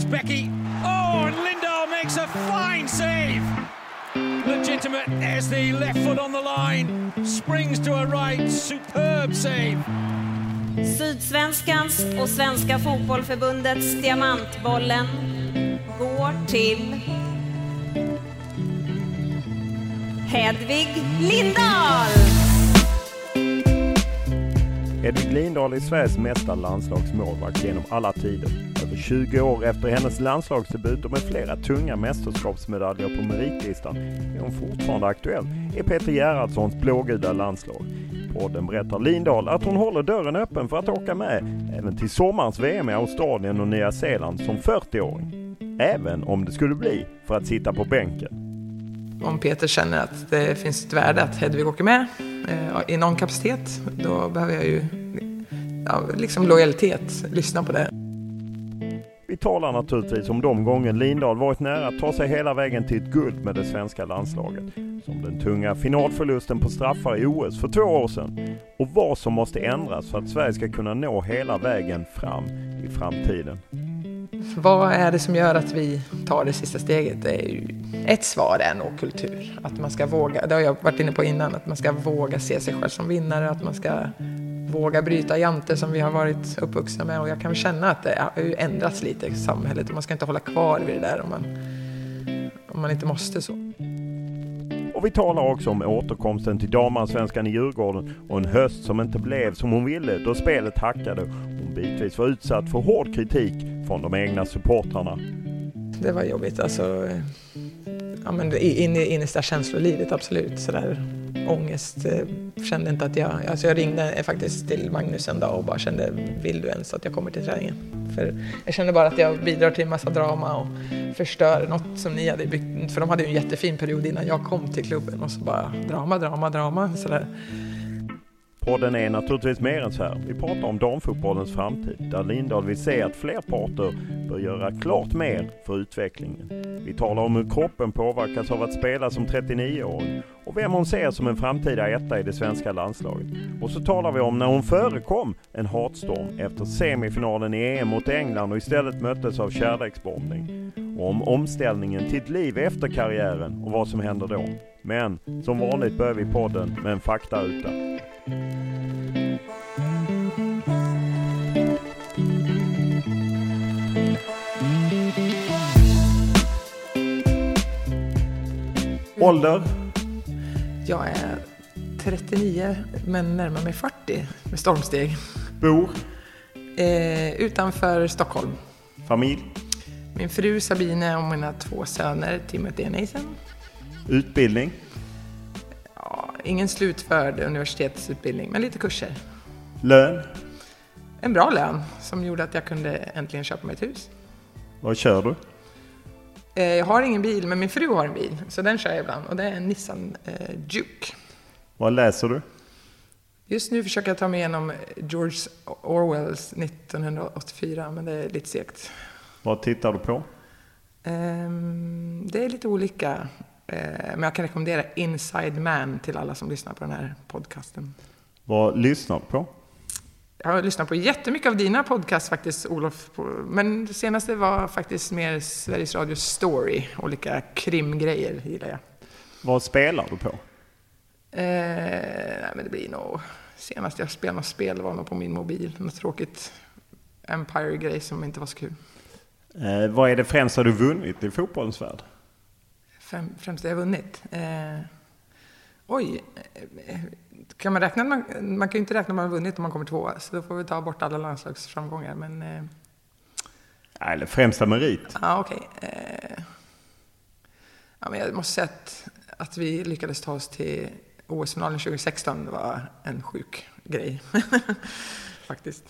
Comes Becky. Oh, and Lindahl makes a fine save. Legitimate as the left foot on the line. Springs to a right. Superb save. Sydsvenskans och Svenska Fotbollförbundets Diamantbollen går till Hedvig Lindahl. Hedvig Lindahl är Sveriges mesta landslagsmålvakt genom alla tider. 20 år efter hennes landslagsdebut och med flera tunga mästerskapsmedaljer på meritlistan är hon fortfarande aktuell i Peter Gerhardssons blågula landslag. Podden berättar Lindahl att hon håller dörren öppen för att åka med även till sommarens VM i Australien och Nya Zeeland som 40-åring. Även om det skulle bli för att sitta på bänken. Om Peter känner att det finns ett värde att Hedvig åker med eh, i någon kapacitet, då behöver jag ju ja, liksom lojalitet, lyssna på det. Vi talar naturligtvis om de gånger Lindahl varit nära att ta sig hela vägen till ett guld med det svenska landslaget. Som den tunga finalförlusten på straffar i OS för två år sedan. Och vad som måste ändras för att Sverige ska kunna nå hela vägen fram i framtiden. Vad är det som gör att vi tar det sista steget? Det är ju, ett svar är nog kultur. Att man ska våga, det har jag varit inne på innan, att man ska våga se sig själv som vinnare, att man ska våga bryta jante som vi har varit uppvuxna med. Och jag kan känna att det har ändrats lite i samhället och man ska inte hålla kvar vid det där om man, om man inte måste så. Och vi talar också om återkomsten till damallsvenskan i Djurgården och en höst som inte blev som hon ville då spelet hackade hon bitvis var utsatt för hård kritik från de egna supportrarna. Det var jobbigt alltså. Ja, men in i innersta känslolivet, absolut. Sådär ångest. Eh, kände inte att jag... Alltså jag ringde faktiskt till Magnus en dag och bara kände, vill du ens att jag kommer till träningen? För jag kände bara att jag bidrar till en massa drama och förstör något som ni hade byggt. För de hade ju en jättefin period innan jag kom till klubben och så bara drama, drama, drama. Sådär. Podden är naturligtvis mer än så här. Vi pratar om damfotbollens framtid, där Lindahl vill se att fler parter bör göra klart mer för utvecklingen. Vi talar om hur kroppen påverkas av att spela som 39-åring och vem hon ser som en framtida etta i det svenska landslaget. Och så talar vi om när hon förekom en hatstorm efter semifinalen i EM mot England och istället möttes av kärleksbombning. Och om omställningen till ett liv efter karriären och vad som händer då. Men som vanligt börjar vi podden med en faktaruta. Ålder? Jag är 39 men närmar mig 40 med stormsteg. Bor? Eh, utanför Stockholm. Familj? Min fru Sabine och mina två söner Timothy och Nathan. Utbildning? Ja, ingen slutförd universitetsutbildning, men lite kurser. Lön? en bra lön som gjorde att jag kunde äntligen köpa mig ett hus. Vad kör du? Eh, jag har ingen bil, men min fru har en bil, så den kör jag ibland. Och det är en Nissan eh, Juke. Vad läser du? Just nu försöker jag ta mig igenom George Orwells 1984, men det är lite segt. Vad tittar du på? Ehm, det är lite olika, eh, men jag kan rekommendera Inside Man till alla som lyssnar på den här podcasten. Vad lyssnar du på? Jag har lyssnat på jättemycket av dina podcasts faktiskt, Olof. Men det senaste var faktiskt mer Sveriges Radio Story. Olika krimgrejer gillar jag. Vad spelar du på? Eh, nej, men det blir nog... Senast jag spelade något spel var nog på min mobil. Något tråkigt Empire-grej som inte var så kul. Eh, vad är det främsta du vunnit i fotbollens värld? Fem, främst det jag vunnit? Eh, oj. Kan man räkna? Man, man kan ju inte räkna om man har vunnit om man kommer tvåa. Så då får vi ta bort alla landslagsframgångar. Men... Eh, Eller främsta merit? Ja, okej. Okay. Eh, ja, men jag måste säga att, att vi lyckades ta oss till OS-finalen 2016 var en sjuk grej. Faktiskt.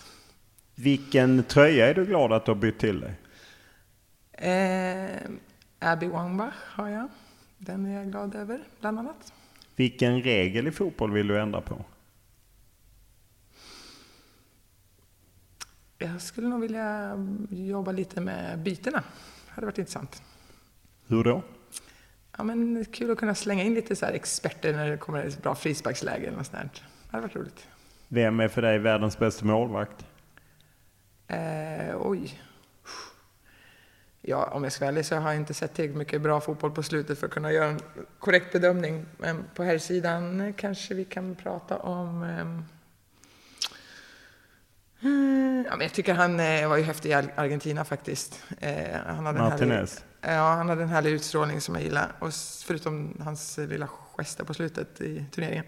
Vilken tröja är du glad att du har bytt till dig? Eh, Abby Wambach har jag. Den är jag glad över, bland annat. Vilken regel i fotboll vill du ändra på? Jag skulle nog vilja jobba lite med bytena. Det hade varit intressant. Hur då? Ja, men kul att kunna slänga in lite så experter när det kommer ett bra frisparksläge eller något sånt. Det hade varit roligt. Vem är för dig världens bästa målvakt? Eh, oj. Ja, om jag ska vara ärlig så har jag inte sett tillräckligt mycket bra fotboll på slutet för att kunna göra en korrekt bedömning. Men på här sidan kanske vi kan prata om... Um, ja, men jag tycker han eh, var ju häftig i Argentina faktiskt. Eh, han hade Martinez? Härlig, ja, han hade en härlig utstrålning som jag gillar. Och förutom hans lilla gester på slutet i turneringen.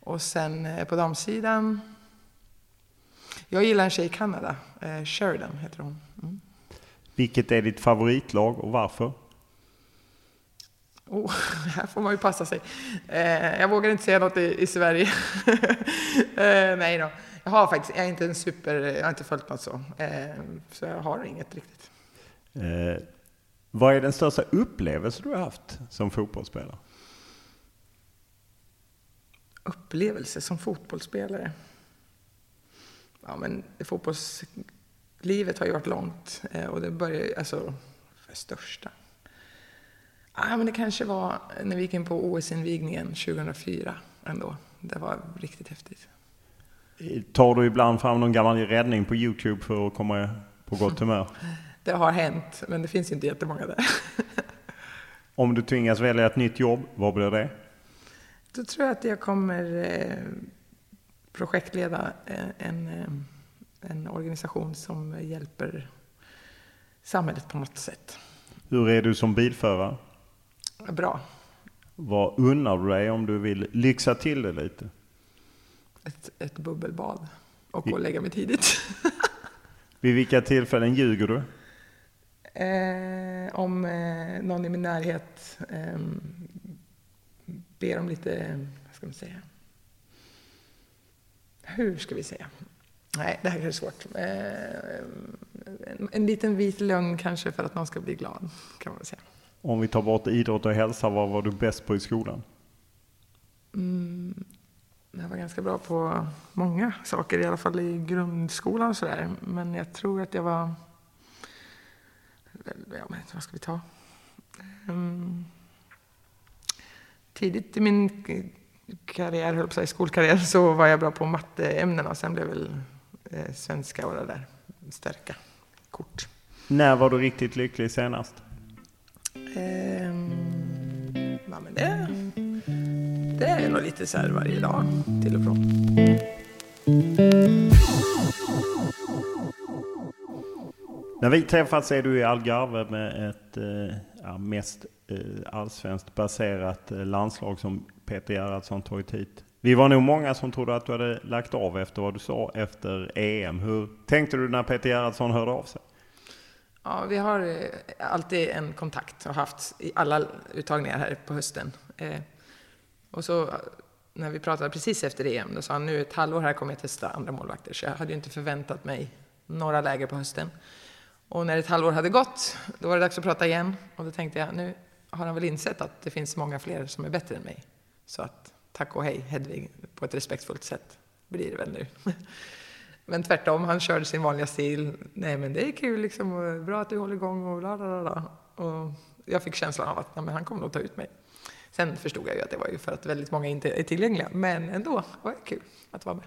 Och sen eh, på damsidan... Jag gillar en tjej i Kanada. Eh, Sheridan heter hon. Mm. Vilket är ditt favoritlag och varför? Oh, här får man ju passa sig. Eh, jag vågar inte säga något i, i Sverige. eh, nej då. Jag har faktiskt, jag är inte en super, jag har inte följt något så. Eh, så jag har inget riktigt. Eh, vad är den största upplevelse du har haft som fotbollsspelare? Upplevelse som fotbollsspelare? Ja men fotbolls livet har ju varit långt eh, och det börjar alltså för största. Ja, men det kanske var när vi gick in på OS-invigningen 2004 ändå. Det var riktigt häftigt. Tar du ibland fram någon gammal räddning på Youtube för att komma på gott humör? Det har hänt, men det finns inte jättemånga där. Om du tvingas välja ett nytt jobb, vad blir det? Då tror jag att jag kommer eh, projektleda en en organisation som hjälper samhället på något sätt. Hur är du som bilförare? Bra. Vad unnar du dig om du vill lyxa till det lite? Ett, ett bubbelbad och att lägga mig tidigt. Vid vilka tillfällen ljuger du? Eh, om eh, någon i min närhet eh, ber om lite, vad ska man säga? Hur ska vi säga? Nej, det här är svårt. Eh, en, en liten vit lögn kanske för att någon ska bli glad, kan man säga. Om vi tar bort idrott och hälsa, vad var du bäst på i skolan? Mm, jag var ganska bra på många saker, i alla fall i grundskolan och sådär. Men jag tror att jag var... Ja, men vad ska vi ta? Um, tidigt i min karriär, höll på sig, skolkarriär, så var jag bra på matteämnena. och Sen blev väl svenska och det där stärka kort. När var du riktigt lycklig senast? Ehm, ja, men det, det är nog lite så här varje dag till och från. När vi träffats är du i Algarve med ett eh, ja, mest eh, allsvenskt baserat eh, landslag som Peter Gerhardsson tagit hit. Vi var nog många som trodde att du hade lagt av efter vad du sa efter EM. Hur tänkte du när Peter Gerhardsson hörde av sig? Ja, vi har eh, alltid en kontakt och haft i alla uttagningar här på hösten. Eh, och så eh, när vi pratade precis efter EM, då sa han nu ett halvår här kommer jag testa andra målvakter. Så jag hade ju inte förväntat mig några läger på hösten. Och när ett halvår hade gått, då var det dags att prata igen. Och då tänkte jag, nu har han väl insett att det finns många fler som är bättre än mig. Så att tack och hej Hedvig, på ett respektfullt sätt blir det väl nu. Men tvärtom, han körde sin vanliga stil. Nej men det är kul liksom, och bra att du håller igång och bla bla bla. Och jag fick känslan av att nej, men han kommer nog ta ut mig. Sen förstod jag ju att det var ju för att väldigt många inte är tillgängliga, men ändå var det kul att vara med.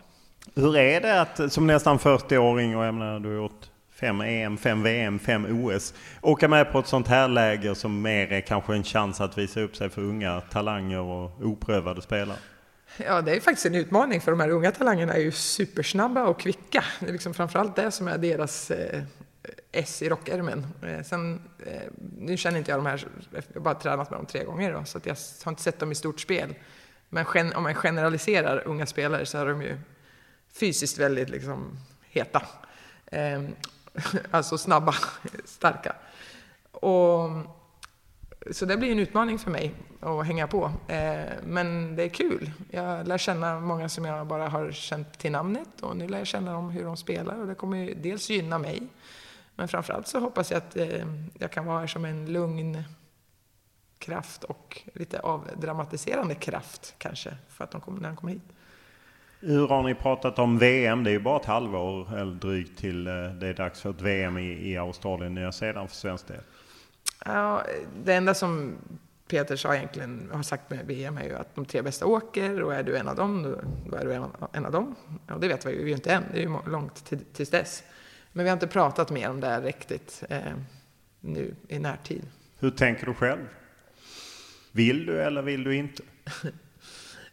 Hur är det att som nästan 40-åring, och jag menar du har gjort fem EM, fem VM, fem OS, åka med på ett sånt här läger som mer är kanske en chans att visa upp sig för unga talanger och oprövade spelare? Ja, det är faktiskt en utmaning för de här unga talangerna är ju supersnabba och kvicka. Det är liksom framförallt det som är deras eh, S i rockärmen. Eh, sen, eh, nu känner inte jag de här, jag har bara tränat med dem tre gånger då, så jag har inte sett dem i stort spel. Men gen, om man generaliserar unga spelare så är de ju fysiskt väldigt liksom, heta. Ehm, Alltså snabba, starka. Och, så det blir en utmaning för mig att hänga på. Eh, men det är kul. Jag lär känna många som jag bara har känt till namnet och nu lär jag känna dem hur de spelar och det kommer ju dels gynna mig men framförallt så hoppas jag att eh, jag kan vara här som en lugn kraft och lite avdramatiserande kraft kanske för att de kommer, när de kommer hit. Hur har ni pratat om VM? Det är ju bara ett halvår eller drygt till eh, det är dags för ett VM i, i Australien, Nya Zeeland för svensk del. Ja, det enda som Peter sa egentligen, har sagt med VM är ju att de tre bästa åker och är du en av dem, då, då är du en, en av dem. Och det vet vi ju inte än, det är ju långt till, tills dess. Men vi har inte pratat mer om det här riktigt eh, nu i närtid. Hur tänker du själv? Vill du eller vill du inte?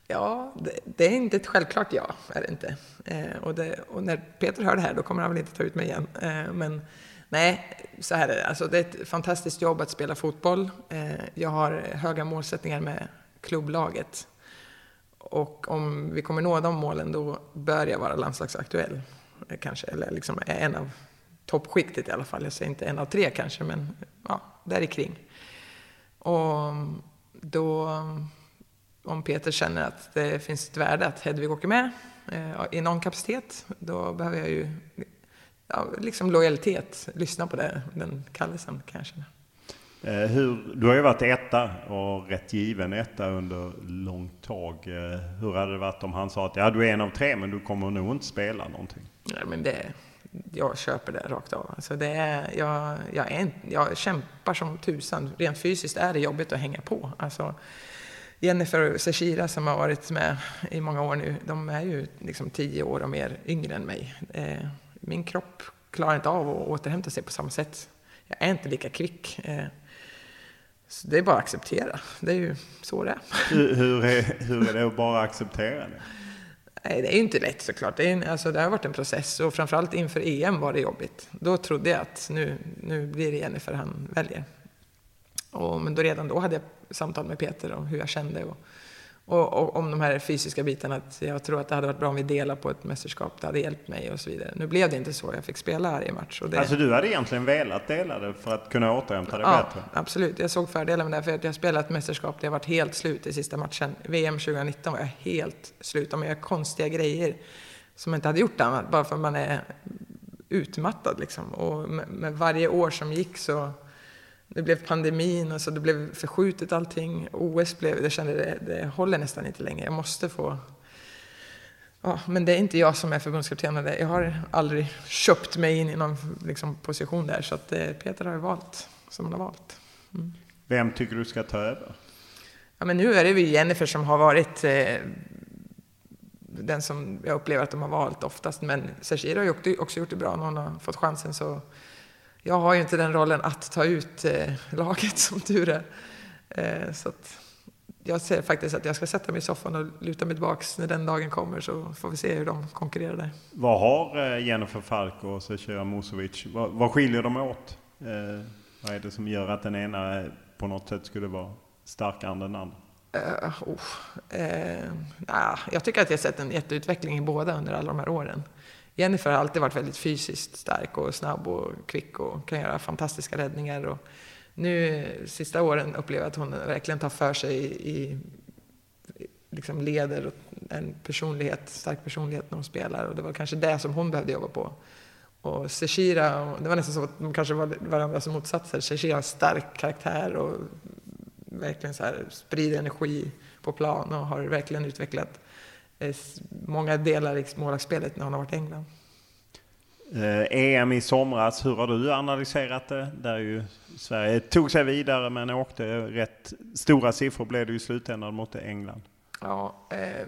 ja, det, det, är inte ett självklart ja, är det inte. Eh, och, det, och, när Peter hör det här, då kommer han väl inte ta ut mig igen. Eh, men nej, så här är det. Alltså, det är ett fantastiskt jobb att spela fotboll. Eh, jag har höga målsättningar med klubblaget. Och om vi kommer nå de målen, då bör jag vara landslagsaktuell eh, kanske, eller liksom en av toppskiktet i alla fall. Jag säger inte en av tre kanske, men ja, där kring. Och då, om Peter känner att det finns ett värde att Hedvig åker med eh, i någon kapacitet, då behöver jag ju ja, liksom lojalitet, lyssna på det, den kallelsen kan jag känna. Eh, hur, du har ju varit etta och rätt given etta under långt tag. Eh, hur hade det varit om han sa att ja, du är en av tre men du kommer nog inte spela någonting? Nej, men det, jag köper det rakt av. Alltså det är, jag, jag, är, jag kämpar som tusan. Rent fysiskt är det jobbigt att hänga på. Alltså, Jennifer och Seshira som har varit med i många år nu, de är ju liksom tio år och mer yngre än mig. Eh, min kropp klarar inte av att återhämta sig på samma sätt. Jag är inte lika kvick. Så det är bara att acceptera. Det är ju så det är. Hur, hur, är, hur är det att bara acceptera det? Nej, det är ju inte lätt såklart. Det, är, alltså, det har varit en process och framförallt inför EM var det jobbigt. Då trodde jag att nu, nu blir det Jennifer han väljer. Och, men då redan då hade jag samtal med Peter om hur jag kände. Och, och, och, om de här fysiska bitarna, att jag tror att det hade varit bra om vi delar på ett mästerskap, det hade hjälpt mig och så vidare. Nu blev det inte så, jag fick spela varje match. Och det... Alltså du hade egentligen velat dela det för att kunna återhämta dig ja, bättre? absolut. Jag såg fördelar med det, för att jag spelade ett mästerskap där jag varit helt slut i sista matchen. VM 2019 var jag helt slut. De gör konstiga grejer som jag inte hade gjort annat, bara för att man är utmattad liksom. Och med, med varje år som gick så det blev pandemin och så det blev förskjutet allting. OS blev, jag kände det, det håller nästan inte längre. Jag måste få... Ja, men det är inte jag som är förbundskapten. Jag har aldrig köpt mig in i någon liksom, position där. Så att eh, Peter har ju valt som han har valt. Mm. Vem tycker du ska ta över? Ja, men nu är det ju Jennifer som har varit eh, den som jag upplever att de har valt oftast. Men Sashira har ju också gjort det bra när hon har fått chansen. Så jag har ju inte den rollen att ta ut eh, laget som tur är. Eh, så jag ser faktiskt att jag ska sätta mig i soffan och luta mig tillbaks när den dagen kommer så får vi se hur de konkurrerar där. Vad har eh, Jennifer Falk och Zecira Musovic, vad, vad skiljer de åt? Eh, vad är det som gör att den ena på något sätt skulle vara starkare än den andra? Uh, oh, uh, nah, jag tycker att jag sett en jätteutveckling i båda under alla de här åren. Jennifer har alltid varit väldigt fysiskt stark och snabb och kvick och kan göra fantastiska räddningar. Och nu sista åren upplever jag att hon verkligen tar för sig i, i liksom leder och en personlighet, stark personlighet när hon spelar och det var kanske det som hon behövde jobba på. Och Seshira, det var nästan så att de kanske var varandra som motsatser. Seshira har stark karaktär och verkligen så här sprider energi på plan och har verkligen utvecklat många delar i målvaktsspelet när hon har varit i England. Eh, EM i somras, hur har du analyserat det? Där ju Sverige tog sig vidare men åkte rätt stora siffror blev det i slutändan mot England. Ja, eh,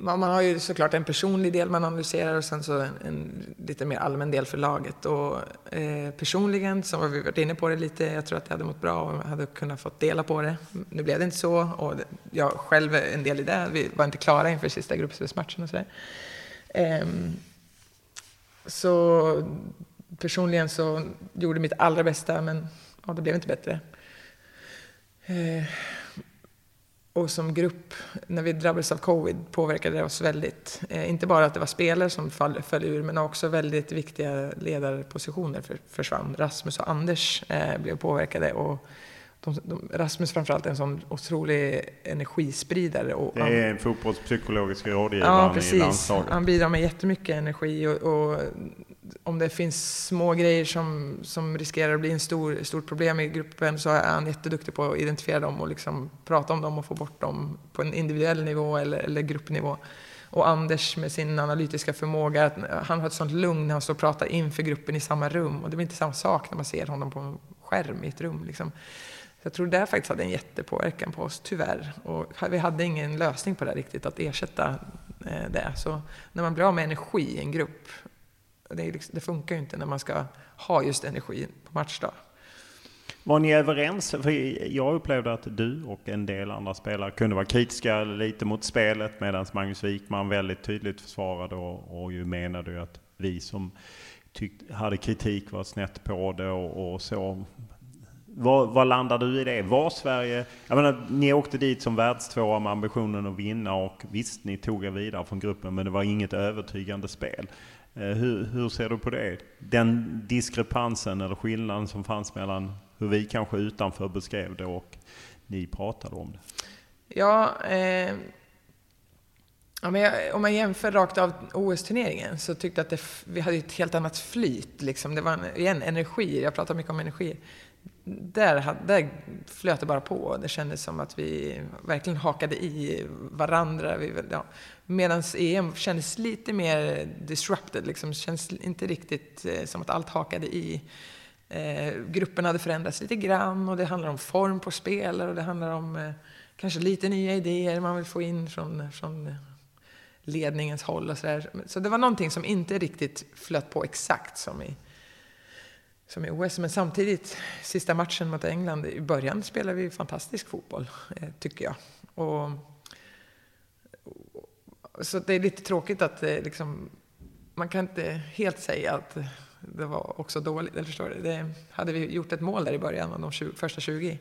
man, man, har ju såklart en personlig del man analyserar och sen så en, en lite mer allmän del för laget. Och, eh, personligen, som vi varit inne på det lite, jag tror att jag hade mått bra och hade kunnat fått dela på det. Nu blev det inte så och jag själv är en del i det. Vi var inte klara inför sista gruppspelsmatchen och sådär. Eh, så personligen så gjorde mitt allra bästa men ja, det blev inte bättre. Eh, och som grupp, när vi drabbades av covid, påverkade det oss väldigt. Eh, inte bara att det var spelare som fall, föll ur, men också väldigt viktiga ledarpositioner för, försvann. Rasmus och Anders eh, blev påverkade. Och de, de, Rasmus framförallt är en sån otrolig energispridare. Och det är en fotbollspsykologisk rådgivare ja, precis. i landslaget. Han bidrar med jättemycket energi och, och om det finns små grejer som, som riskerar att bli en stor, stort problem i gruppen så är han jätteduktig på att identifiera dem och liksom prata om dem och få bort dem på en individuell nivå eller, eller gruppnivå. Och Anders med sin analytiska förmåga, han har ett sånt lugn när han står och pratar inför gruppen i samma rum. Och det blir inte samma sak när man ser honom på en skärm i ett rum. Liksom. Jag tror det faktiskt hade en jättepåverkan på oss, tyvärr. Och vi hade ingen lösning på det riktigt, att ersätta eh, det. Så när man blir av med energi i en grupp det, liksom, det, funkar ju inte när man ska ha just energi på matchdag. Var ni överens? För jag upplevde att du och en del andra spelare kunde vara kritiska lite mot spelet medan Magnus Wikman väldigt tydligt försvarade och, och ju menade att vi som tyckte, hade kritik var snett på det och, och så. Vad, vad landar du i det? Var Sverige... Jag menar, ni åkte dit som världstvåa med ambitionen att vinna och visst, ni tog er vidare från gruppen men det var inget övertygande spel. Eh, hur, hur, ser du på det? Den diskrepansen eller skillnaden som fanns mellan hur vi kanske utanför beskrev det och ni pratade om det? Ja, eh, ja men jag, om man jämför rakt av OS-turneringen så tyckte jag att det, vi hade ett helt annat flyt. Liksom. Det var en, igen, energi. Jag pratar mycket om energi. Där, där flöt det bara på. Det kändes som att vi verkligen hakade i varandra. Vi, ja, Medan EM kändes lite mer disrupted, liksom. kändes inte riktigt eh, som att allt hakade i. Eh, gruppen hade förändrats lite grann och det handlar om form på spelare och det handlar om eh, kanske lite nya idéer man vill få in från, från ledningens håll och sådär. Så det var någonting som inte riktigt flöt på exakt som i, som i OS. Men samtidigt, sista matchen mot England, i början spelade vi fantastisk fotboll, eh, tycker jag. Och så det är lite tråkigt att eh, liksom, man kan inte helt säga att det var också dåligt. Eller förstår du? Det, hade vi gjort ett mål där i början av de 20, första 20,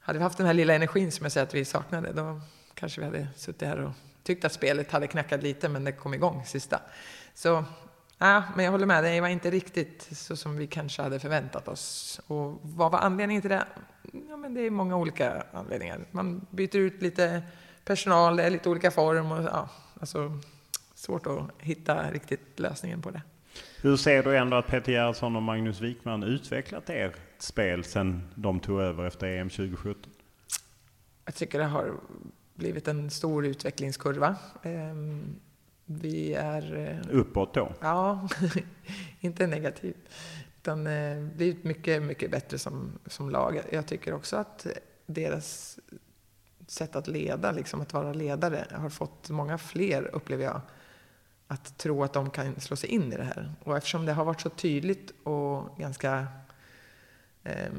hade vi haft den här lilla energin som jag säger att vi saknade, då kanske vi hade suttit här och tyckt att spelet hade knackat lite, men det kom igång sista. Så, ja, men jag håller med, det var inte riktigt så som vi kanske hade förväntat oss. Och vad var anledningen till det? Ja, men det är många olika anledningar. Man byter ut lite personal, det är lite olika form och ja, alltså svårt att hitta riktigt lösningen på det. Hur ser du ändå att Peter Gerhardsson och Magnus Wikman utvecklat ert spel sedan de tog över efter EM 2017? Jag tycker det har blivit en stor utvecklingskurva. Vi är... Eh, Uppåt då? Ja, inte negativt. Utan eh, blivit mycket, mycket bättre som, som lag. Jag tycker också att deras sätt att leda, liksom att vara ledare, har fått många fler, upplever jag, att tro att de kan slå sig in i det här. Och eftersom det har varit så tydligt och ganska eh,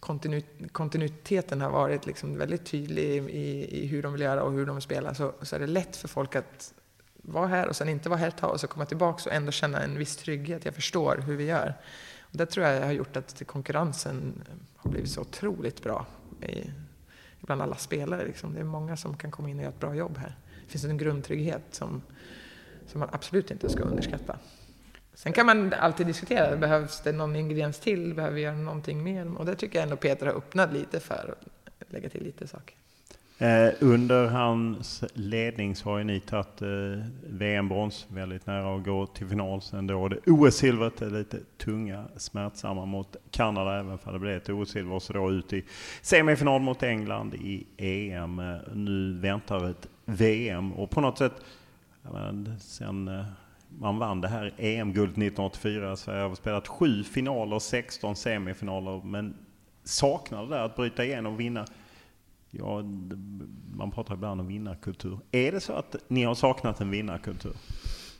kontinu kontinuiteten har varit liksom väldigt tydlig i, i, hur de vill göra och hur de vill spela så, så är det lätt för folk att vara här och sen inte vara här ett tag och så komma tillbaka och ändå känna en viss trygghet. Jag förstår hur vi gör. Och det tror jag har gjort att konkurrensen har blivit så otroligt bra i, bland alla spelare. Liksom. Det är många som kan komma in och göra ett bra jobb här. Det finns en grundtrygghet som, som man absolut inte ska underskatta. Sen kan man alltid diskutera, behövs det någon ingrediens till? Behöver vi göra någonting mer? Och det tycker jag ändå Peter har öppnat lite för, att lägga till lite saker. Eh, under hans ledning så har ju ni tagit eh, VM-brons väldigt nära att gå till final. Sen då OS-silvret är lite tunga, smärtsamma mot Kanada även för det blev ett OS-silver. Så då ut i semifinal mot England i EM. Eh, nu väntar ett VM och på något sätt, menar, sen eh, man vann det här EM-guld 1984. Sverige har spelat sju finaler, 16 semifinaler, men saknar det där att bryta igenom och vinna Ja, man pratar ibland om vinnarkultur. Är det så att ni har saknat en vinnarkultur?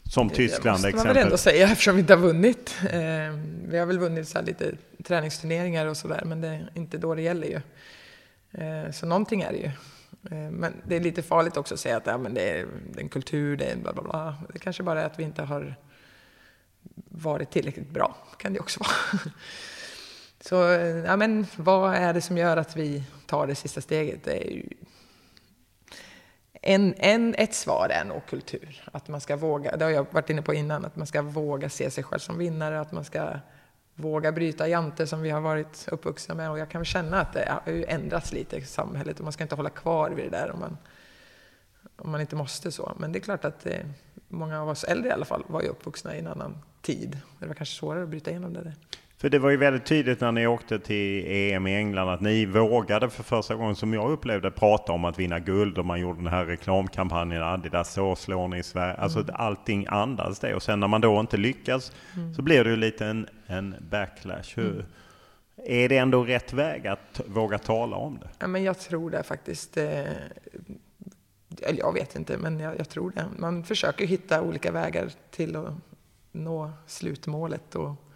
Som Tyskland exempelvis? Det måste man väl ändå säga eftersom vi inte har vunnit. Eh, vi har väl vunnit så lite träningsturneringar och sådär, men det är inte då det gäller ju. Eh, så någonting är det ju. Eh, men det är lite farligt också att säga att ja, men det är en kultur, det är bla bla bla. Det kanske bara är att vi inte har varit tillräckligt bra, kan det också vara. Så ja, men vad är det som gör att vi ta det sista steget? Det är ju en, en, ett svar är nog kultur. Att man ska våga, det har jag varit inne på innan, att man ska våga se sig själv som vinnare, att man ska våga bryta jante som vi har varit uppvuxna med. Och jag kan känna att det har ändrats lite i samhället och man ska inte hålla kvar vid det där om man, om man inte måste så. Men det är klart att eh, många av oss äldre i alla fall var ju uppvuxna i en annan tid. Det var kanske svårare att bryta igenom det där. För det var ju väldigt tydligt när ni åkte till EM i England att ni vågade för första gången som jag upplevde prata om att vinna guld och man gjorde den här reklamkampanjen Adidas så slår ni Sverige. Alltså mm. allting andas det och sen när man då inte lyckas mm. så blir det ju lite en, en backlash. Hur, mm. Är det ändå rätt väg att våga tala om det? Ja, men jag tror det faktiskt. Eh, eller jag vet inte, men jag, jag tror det. Man försöker hitta olika vägar till att nå slutmålet. Och,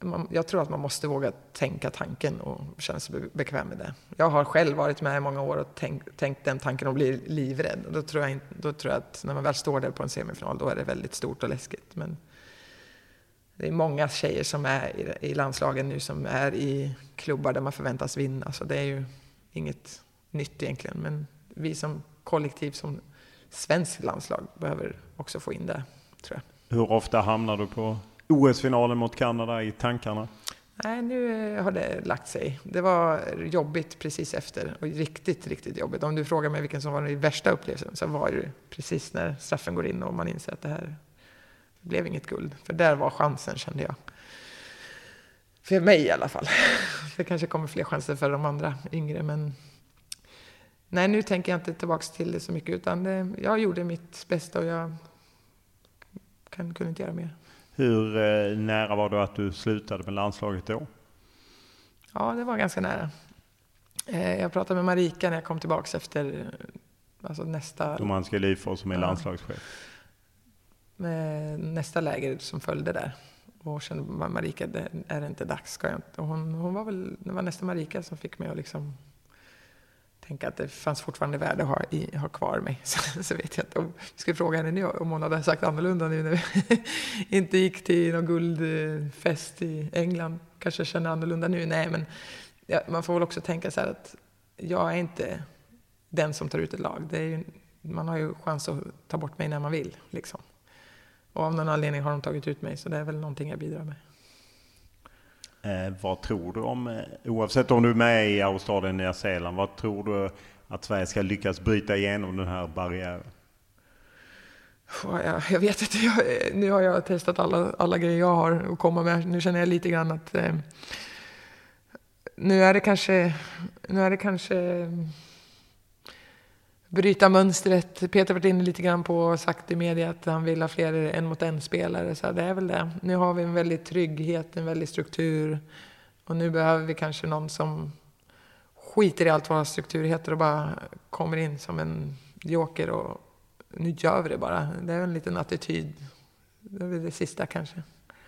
man, jag tror att man måste våga tänka tanken och känna sig bekväm med det. Jag har själv varit med i många år och tänkt, tänkt den tanken och blir livrädd. då, tror jag, då tror jag att när man väl står där på en semifinal, då är det väldigt stort och läskigt. Men det är många tjejer som är i, i landslagen nu som är i klubbar där man förväntas vinna. Så det är ju inget nytt egentligen. Men vi som kollektiv, som svenskt landslag, behöver också få in det, tror jag. Hur ofta hamnar du på OS-finalen mot Kanada i tankarna? Nej, nu har det lagt sig. Det var jobbigt precis efter och riktigt, riktigt jobbigt. Om du frågar mig vilken som var den värsta upplevelsen så var det precis när straffen går in och man inser att det här blev inget guld. För där var chansen kände jag. För mig i alla fall. Det kanske kommer fler chanser för de andra yngre men Nej, nu tänker jag inte tillbaka till det så mycket utan det, jag gjorde mitt bästa och jag kan, kunde inte göra mer. Hur eh, nära var det att du slutade med landslaget då? Ja, det var ganska nära. Eh, jag pratade med Marika när jag kom tillbaka efter alltså nästa... Domanska Elifors som är ja. landslagschef. Med nästa läger som följde där. Och kände Marika, det är det inte dags? Ska jag inte? Och hon, hon var väl, det var nästa Marika som fick mig att liksom tänka att det fanns fortfarande värde att ha, i, ha kvar mig. Så, så vet jag inte om vi skulle fråga henne nu om hon hade sagt annorlunda nu när vi inte gick till någon guldfest i England. Kanske känner annorlunda nu. Nej, men ja, man får väl också tänka så här att jag är inte den som tar ut ett lag. Ju, man har ju chans att ta bort mig när man vill. Liksom. Och av någon anledning har de tagit ut mig, så det är väl någonting jag bidrar med. Eh, vad tror du om, eh, oavsett om du är med i Australien, eller Nya Zeeland, vad tror du att Sverige ska lyckas bryta igenom den här barriären? Jag, jag vet inte, jag, eh, nu har jag testat alla, alla grejer jag har att komma med. Nu känner jag lite grann att eh, nu är det kanske, nu är det kanske bryta mönstret. Peter har varit inne lite grann på och sagt i media att han vill ha fler en mot en-spelare. Så det är väl det. Nu har vi en väldig trygghet, en väldig struktur. Och nu behöver vi kanske någon som skiter i allt vad struktur heter och bara kommer in som en joker och nu gör vi det bara. Det är en liten attityd. Det är väl det sista kanske.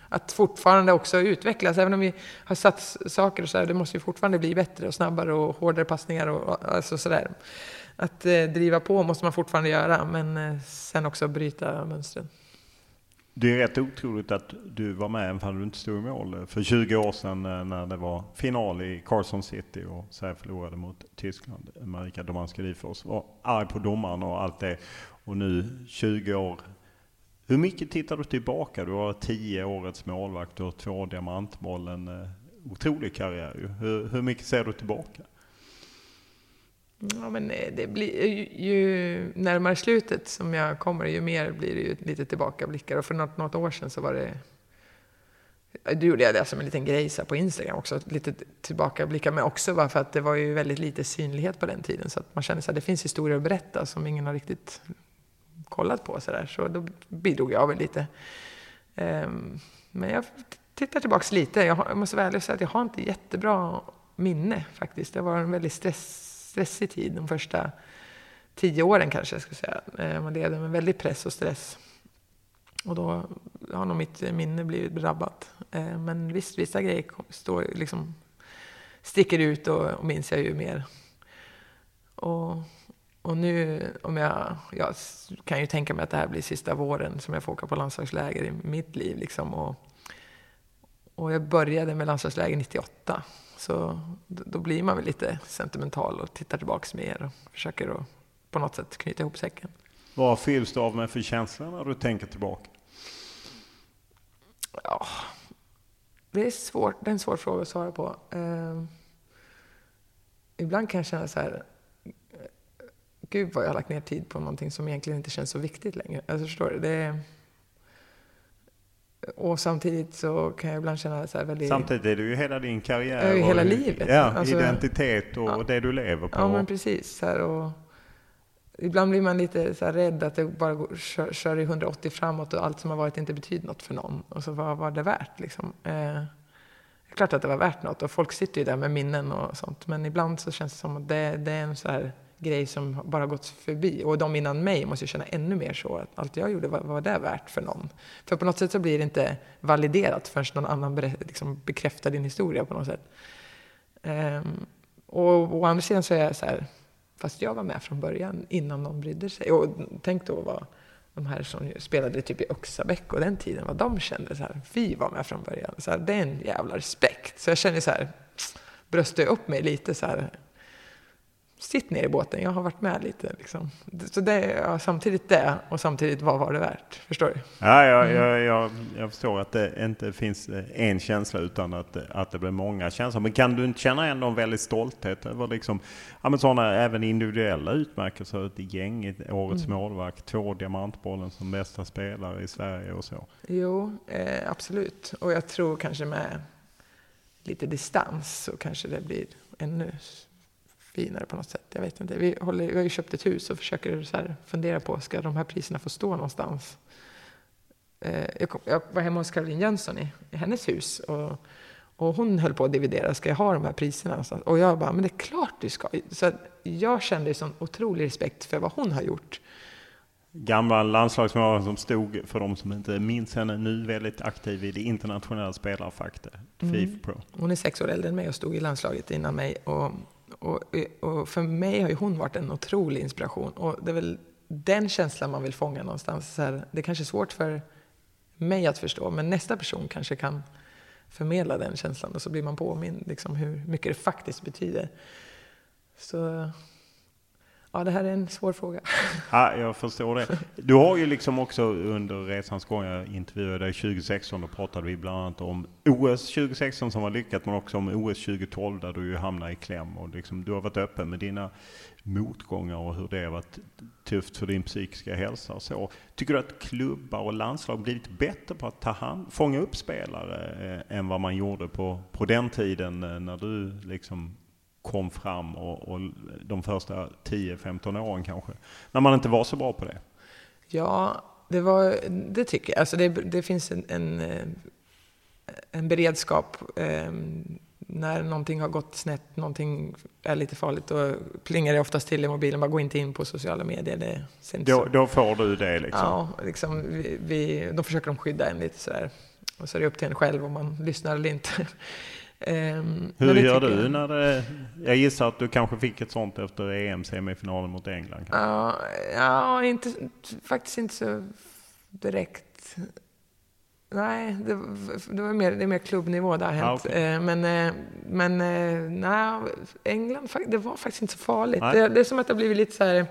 Att fortfarande också utvecklas. Även om vi har satt saker och så här, det måste ju fortfarande bli bättre och snabbare och hårdare passningar och alltså sådär att eh, driva på måste man fortfarande göra, men eh, sen också bryta mönstren. Det är rätt otroligt att du var med även om du inte stod i mål eh, för 20 år sedan eh, när det var final i Carson City och Sverige förlorade mot Tyskland. Marika Domanska-Difors var arg på domaren och allt det. Och nu 20 år. Hur mycket tittar du tillbaka? Du har 10 årets målvakt, du har två diamantmål, en eh, otrolig karriär. Hur, hur mycket ser du tillbaka? Ja, men eh, det blir ju, ju närmare slutet som jag kommer, ju mer blir det ju lite tillbakablickar. Och för något, något år sedan så var det då gjorde jag det som en liten grej så på Instagram också, lite tillbakablickar, men också bara för att det var ju väldigt lite synlighet på den tiden. Så att man kände att det finns historier att berätta som ingen har riktigt kollat på. Så, där. så då bidrog jag väl lite. Um, men jag tittar tillbaka lite. Jag, har, jag måste vara ärlig och säga att jag har inte jättebra minne faktiskt. Det var en väldigt stress, stressig tid de första tio åren kanske jag skulle säga. Eh, man levde med väldigt press och stress. Och då har nog mitt minne blivit drabbat. Eh, men visst, vissa grejer står, liksom, sticker ut och, och minns jag ju mer. Och, och nu, om jag, jag kan ju tänka mig att det här blir sista våren som jag får åka på landslagsläger i mitt liv. Liksom, och, och jag började med landslagsläger 98. Så då blir man väl lite sentimental och tittar tillbaks mer och försöker att på något sätt knyta ihop säcken. Vad fylls du av med för känslor när du tänker tillbaka? Ja, det är, svårt, det är en svår fråga att svara på. Uh, ibland kan jag känna så här, gud vad jag har lagt ner tid på någonting som egentligen inte känns så viktigt längre. Alltså förstår du? Det är, och samtidigt så kan jag ibland känna så här väldigt... Samtidigt är det ju hela din karriär. Ja, hela livet. Ja, alltså, identitet och ja, det du lever på. Ja, men precis. Så här, och, ibland blir man lite så rädd att det bara går, kör, kör i 180 framåt och allt som har varit inte betyder något för någon. Och så vad var det värt liksom? Eh, det är klart att det var värt något och folk sitter ju där med minnen och sånt. Men ibland så känns det som att det, det är en så här grej som bara gått förbi. Och de innan mig måste ju känna ännu mer så. Att allt jag gjorde, vad var det värt för någon? För på något sätt så blir det inte validerat förrän någon annan liksom bekräftar din historia på något sätt. Um, och å andra sidan så är jag så här, fast jag var med från början innan någon brydde sig. Och tänk då vad de här som spelade typ i Öxabäck och den tiden, vad de kände så här, vi var med från början. Så här, det är en jävla respekt. Så jag känner så här, bröstar upp mig lite så här, sitt ner i båten, jag har varit med lite. Liksom. Så det är samtidigt det och samtidigt vad var det värt? Förstår du? Ja, jag, mm. jag, jag, jag, förstår att det inte finns en känsla utan att, att det blir många känslor. Men kan du inte känna ändå en väldigt stolthet över liksom, ja, men sådana även individuella utmärkelser? Ett gäng, årets mm. målvakt, två diamantbollen som bästa spelare i Sverige och så. Jo, eh, absolut. Och jag tror kanske med lite distans så kanske det blir ännu finare på något sätt. Jag vet inte. Vi, håller, vi har ju köpt ett hus och försöker så fundera på, ska de här priserna få stå någonstans? Eh, jag, kom, jag, var hemma hos Caroline Jönsson i, i, hennes hus och, och hon höll på att dividera, ska jag ha de här priserna någonstans? Och jag bara, men det är klart du ska. Så jag kände sån otrolig respekt för vad hon har gjort. Gamla landslagsmålvakt som stod, för de som inte minns henne, nu väldigt aktiv i det internationella spelarfacket, mm. Pro. Hon är sex år äldre än mig och stod i landslaget innan mig. Och och, och, för mig har ju hon varit en otrolig inspiration. Och det är väl den känslan man vill fånga någonstans. Så här, det är kanske är svårt för mig att förstå, men nästa person kanske kan förmedla den känslan och så blir man påmind liksom, hur mycket det faktiskt betyder. Så Ja, det här är en svår fråga. Ja, jag förstår det. Du har ju liksom också under resans gång, jag intervjuade dig 2016, då pratade vi bland annat om OS 2016 som var lyckat, men också om OS 2012 där du ju hamnade i kläm. Och liksom, du har varit öppen med dina motgångar och hur det har varit tufft för din psykiska hälsa och så. Tycker du att klubbar och landslag blivit bättre på att ta hand, fånga upp spelare eh, än vad man gjorde på, på den tiden eh, när du liksom kom fram och, och de första 10-15 åren kanske. När man inte var så bra på det. Ja, det, var, det tycker jag. Alltså det, det finns en, en, eh, en beredskap eh, när någonting har gått snett, någonting är lite farligt, då plingar det oftast till i mobilen. Bara gå inte in på sociala medier. Det då, då, får du det liksom? Ja, liksom, vi, vi, då försöker de skydda en lite sådär. Och så är det upp till en själv om man lyssnar eller inte. Um, Hur gör du jag... när det, jag gissar att du kanske fick ett sånt efter EM-semifinalen mot England? Ja, ja inte, faktiskt inte så direkt. Nej, det, det, var mer, det är mer klubbnivå det har hänt. Ah, okay. Ehm, men, eh, men eh, nej, England, det var faktiskt inte så farligt. Det, det, är som att det har blivit lite så här...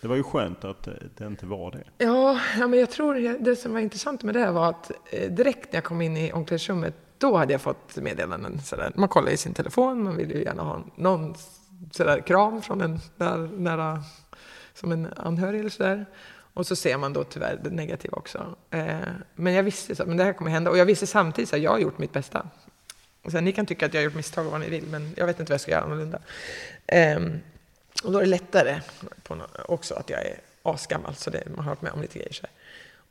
Det var ju skönt att det inte var det. Ja, ja men jag tror det som var intressant med det var att eh, direkt när jag kom in i omklädningsrummet då hade jag fått meddelanden. Sådär. Man kollar i sin telefon, man vill ju gärna ha någon sådär, kram från en nära, nära som en anhörig eller sådär. Och så ser man då tyvärr det negativa också. Eh, men jag visste att det här kommer hända. Och jag visste samtidigt att jag har gjort mitt bästa. Sen, ni kan tycka att jag har gjort misstag vad ni vill, men jag vet inte vad jag ska göra annorlunda. Eh, och då är det lättare på no också att jag är asgammal, så det, man har varit med om lite grejer. Så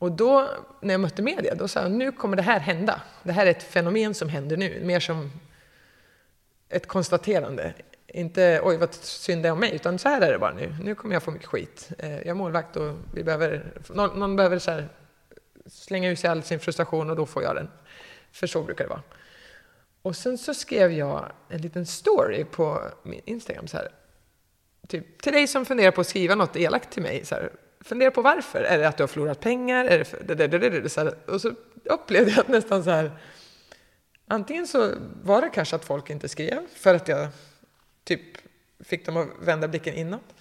och då, när jag mötte media, då sa jag nu kommer det här hända. Det här är ett fenomen som händer nu, mer som ett konstaterande. Inte oj vad synd det är om mig, utan så här är det bara nu. Nu kommer jag få mycket skit. Eh, jag är målvakt och vi behöver, någon, någon behöver så här, slänga ut sig all sin frustration och då får jag den. För så brukar det vara. Och sen så skrev jag en liten story på min Instagram så här. Typ, till dig som funderar på att skriva något elakt till mig. Så här, fundera på varför. Är det att du har förlorat pengar? Är det, för, det, det, det, så här, och så upplevde jag att nästan så här. Antingen så var det kanske att folk inte skrev för att jag typ fick dem att vända blicken inåt.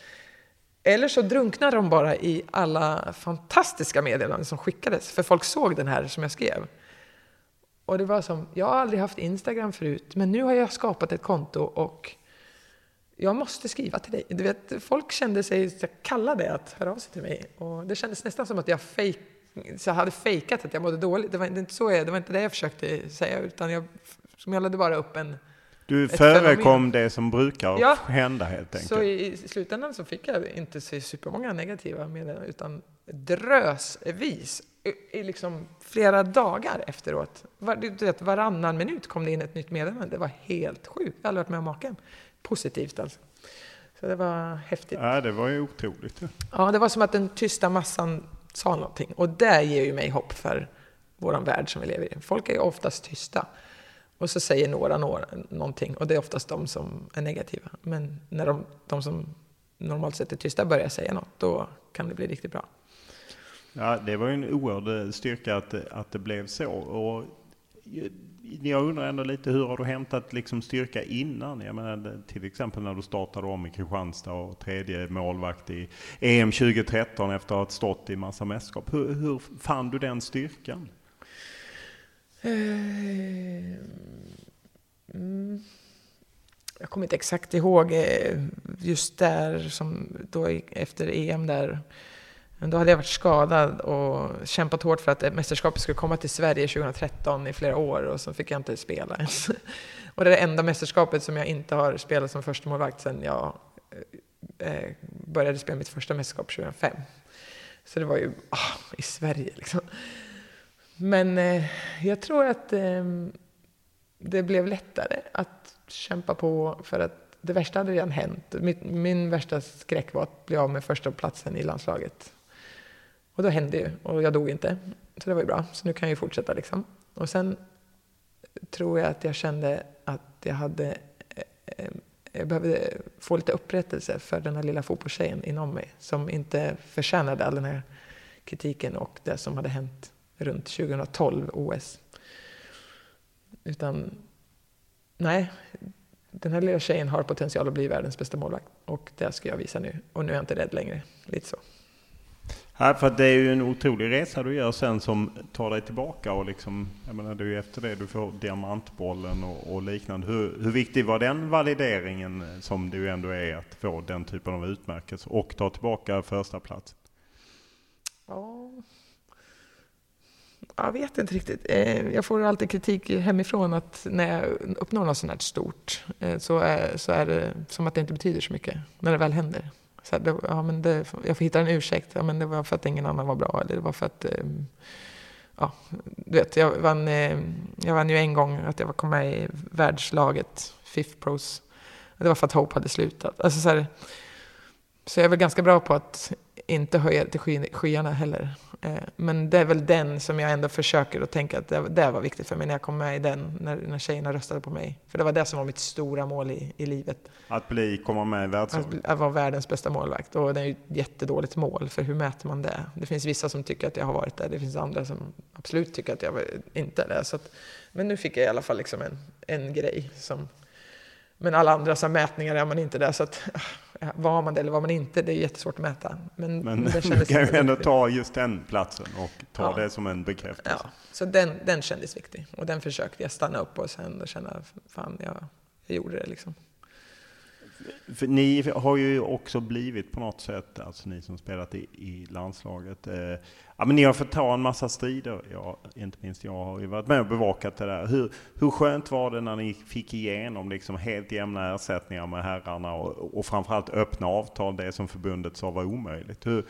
Eller så drunknade de bara i alla fantastiska meddelanden som skickades, för folk såg den här som jag skrev. Och det var som, jag har aldrig haft Instagram förut, men nu har jag skapat ett konto och jag måste skriva till dig. Du vet, folk kände sig kallade att höra av sig till mig. Och det kändes nästan som att jag, så jag hade fejkat att jag mådde dåligt. Det var inte, så jag, det var inte det jag försökte säga, utan jag smällde bara upp en du förekom det som brukar ja. hända helt enkelt. Så i, slutändan så fick jag inte så supermånga negativa meddelanden utan drösvis i, i liksom flera dagar efteråt. Var, du vet, varannan minut kom det in ett nytt meddelande. Det var helt sjukt. Jag har aldrig varit med om maken. Positivt alltså. Så det var häftigt. Ja, det var ju otroligt. Ja, det var som att den tysta massan sa någonting. Och det ger ju mig hopp för vår värld som vi lever i. Folk är ju oftast tysta. Och så säger några, några någonting och det är oftast de som är negativa. Men när de, de som normalt sett är tysta börjar säga något, då kan det bli riktigt bra. Ja, det var ju en oerhörd styrka att, att det blev så. Och jag undrar ändå lite, hur har du hämtat liksom styrka innan? Jag menar, till exempel när du startade om i Kristianstad och tredje målvakt i EM 2013 efter att ha stått i massa mästerskap. Hur, hur fann du den styrkan? Eh, mm. Jag kommer inte exakt ihåg eh, just där, som då efter EM där. Men då hade jag varit skadad och kämpat hårt för att mästerskapet skulle komma till Sverige 2013 i flera år och så fick jag inte spela ens. Och det är det enda mästerskapet som jag inte har spelat som första målvakt sedan jag eh, eh, började spela mitt första mästerskap 2005. Så det var ju oh, i Sverige liksom. Men eh, jag tror att eh, det blev lättare att kämpa på för att det värsta hade redan hänt. Min, min värsta skräck var att bli av med första platsen i landslaget. Och då hände ju och jag dog inte. Så det var ju bra. Så nu kan jag ju fortsätta liksom. Och sen tror jag att jag kände att jag hade eh, eh jag behövde få lite upprättelse för den här lilla fotbollstjejen inom mig som inte förtjänade all den här kritiken och det som hade hänt runt 2012 OS. Utan, nej, den här lilla tjejen har potential att bli världens bästa målvakt. Och det ska jag visa nu. Och nu är jag inte rädd längre. Lite så. Ja, för det är ju en otrolig resa du gör sen som tar dig tillbaka och liksom, jag menar det är ju efter det du får diamantbollen och, och liknande. Hur, hur viktig var den valideringen som det ju ändå är att få den typen av utmärkelse och ta tillbaka första plats? Ja, jag vet inte riktigt. Eh, jag får alltid kritik hemifrån att när jag uppnår något sånt här stort eh, så är, så är det som att det inte betyder så mycket när det väl händer. Så det, ja, men det, jag får hitta en ursäkt. Ja, men det var för att ingen annan var bra eller det var för att ehm, ja, du vet, jag vann, ehm, jag vann ju en gång att jag kom med i världslaget, Fifth Pros. Det var för att Hope hade slutat. Alltså så, här, så jag är väl ganska bra på att inte höja till sky, skyarna heller. Eh, men det är väl den som jag ändå försöker att tänka att det, det var viktigt för mig när jag kom med i den, när, när tjejerna röstade på mig. För det var det som var mitt stora mål i, i livet. Att bli, komma med i världslaget? Att, att vara världens bästa målvakt. Och det är ju ett jättedåligt mål, för hur mäter man det? Det finns vissa som tycker att jag har varit där, det finns andra som absolut tycker att jag inte är det. Så att, men nu fick jag i alla fall liksom en, en grej som men alla andra så mätningar är man inte där. Så att, var man det eller var man inte, det är jättesvårt att mäta. Men, men det du kan ju ändå ta just den platsen och ta ja. det som en bekräftelse. Ja, så den, den kändes viktig. Och den försökte jag stanna upp och sen känna, fan, jag, jag gjorde det liksom. För ni har ju också blivit på något sätt, alltså ni som spelat i, i landslaget, eh, ja, men ni har fått ta en massa strider. Ja, inte minst jag har ju varit med och bevakat det där. Hur, hur skönt var det när ni fick igenom liksom helt jämna ersättningar med herrarna och, och framförallt öppna avtal, det som förbundet sa var omöjligt. Hur,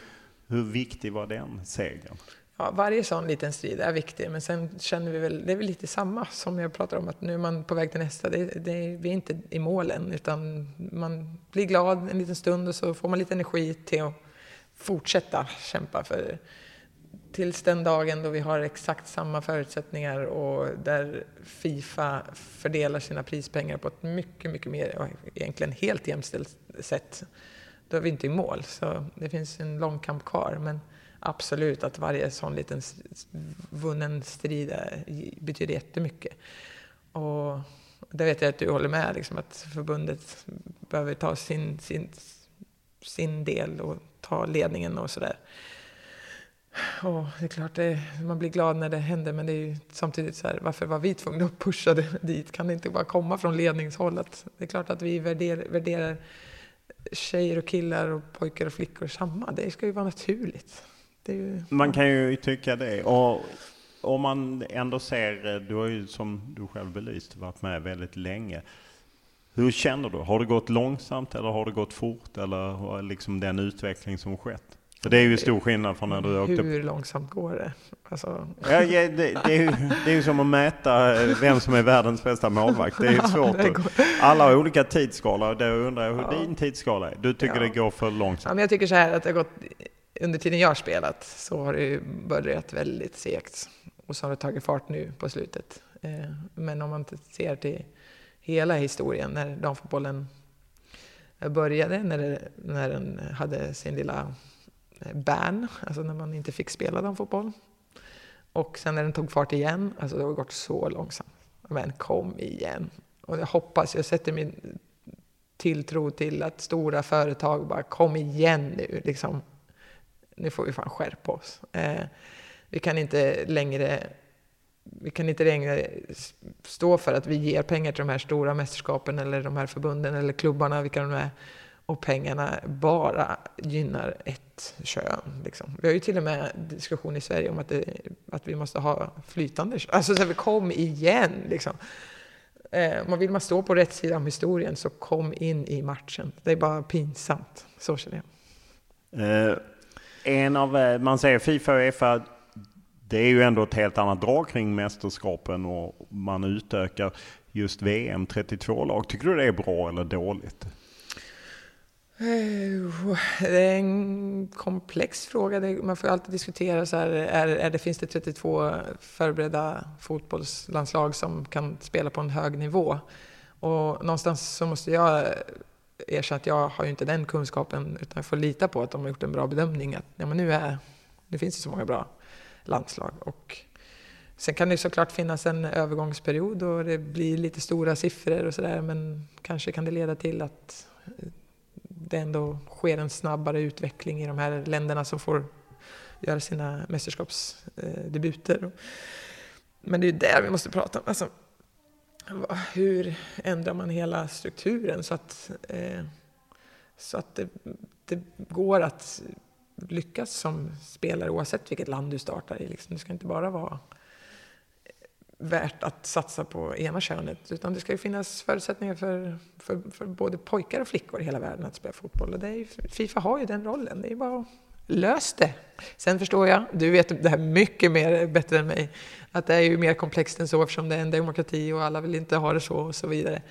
hur viktig var den segern? Ja, varje sån liten strid är viktig, men sen känner vi väl, det är väl lite samma som jag pratar om, att nu är man på väg till nästa. Det, det, vi är inte i mål än, utan man blir glad en liten stund och så får man lite energi till att fortsätta kämpa för tills den dagen då vi har exakt samma förutsättningar och där Fifa fördelar sina prispengar på ett mycket, mycket mer, egentligen helt jämställt sätt. Då är vi inte i mål, så det finns en lång kamp kvar. Men absolut att varje sån liten vunnen strid betyder jättemycket. Och det vet jag att du håller med, liksom, att förbundet behöver ta sin, sin, sin del och ta ledningen och sådär. Och det är klart, det, man blir glad när det händer, men det är ju samtidigt så här, varför var vi tvungna att pusha det dit? Kan det inte bara komma från ledningshållet? Det är klart att vi värderar, värderar tjejer och killar och pojkar och flickor samma. Det ska ju vara naturligt. Ju, man kan ju tycka det. Och om man ändå ser, du har ju som du själv belyst varit med väldigt länge. Hur känner du? Har det gått långsamt eller har det gått fort? Eller liksom den utveckling som skett? För det är ju stor skillnad från när du Hur åkte... Hur långsamt går det? Alltså... Ja, det, det, är ju, det är ju som att mäta vem som är världens bästa målvakt. Det är ju svårt. Alla har olika tidsskalor. Då undrar jag hur ja. din tidsskala är. Du tycker ja. det går för långsamt? Ja, men jag tycker så här att det har gått under tiden jag har spelat så har det börjat väldigt segt och så har det tagit fart nu på slutet. Eh, men om man ser till hela historien när damfotbollen började, när, det, när den hade sin lilla eh, ban, alltså när man inte fick spela damfotboll. Och sen när den tog fart igen, alltså det har gått så långsamt. Men kom igen! Och jag hoppas, jag sätter min tilltro till att stora företag bara kom igen nu. Liksom nu får vi fan skärpa oss. Eh, vi kan inte längre vi kan inte längre stå för att vi ger pengar till de här stora mästerskapen eller de här förbunden eller klubbarna, vilka de är, och pengarna bara gynnar ett kön. Liksom. Vi har ju till och med diskussion i Sverige om att, det, att vi måste ha flytande kön. Alltså, så här, kom igen! Liksom. Eh, man vill man stå på rätt sida om historien, så kom in i matchen. Det är bara pinsamt. Så känner jag. Eh, en av, eh, man säger Fifa och Uefa, det är ju ändå ett helt annat drag kring mästerskapen och man utökar just VM 32 lag. Tycker du det är bra eller dåligt? Eh, det är en komplex fråga. Man får alltid diskutera så här, är, är det, finns det 32 förberedda fotbollslandslag som kan spela på en hög nivå? Och någonstans så måste jag erkänna att jag har ju inte den kunskapen utan jag får lita på att de har gjort en bra bedömning. Att ja, men nu, är, nu finns det så många bra landslag. Och sen kan det såklart finnas en övergångsperiod och det blir lite stora siffror och sådär men kanske kan det leda till att det ändå sker en snabbare utveckling i de här länderna som får göra sina mästerskapsdebuter. Men det är ju där vi måste prata om. Alltså, hur ändrar man hela strukturen så att, eh, så att det, det, går att lyckas som spelare oavsett vilket land du startar i. Liksom. Det ska inte bara vara eh, värt att satsa på ena könet utan det ska ju finnas förutsättningar för, för, för både pojkar och flickor i hela världen att spela fotboll. Och det är, Fifa har ju den rollen. Det är bara lös det. Sen förstår jag, du vet det här mycket mer bättre än mig, att det är ju mer komplext än så eftersom det är en demokrati och alla vill inte ha det så och så vidare.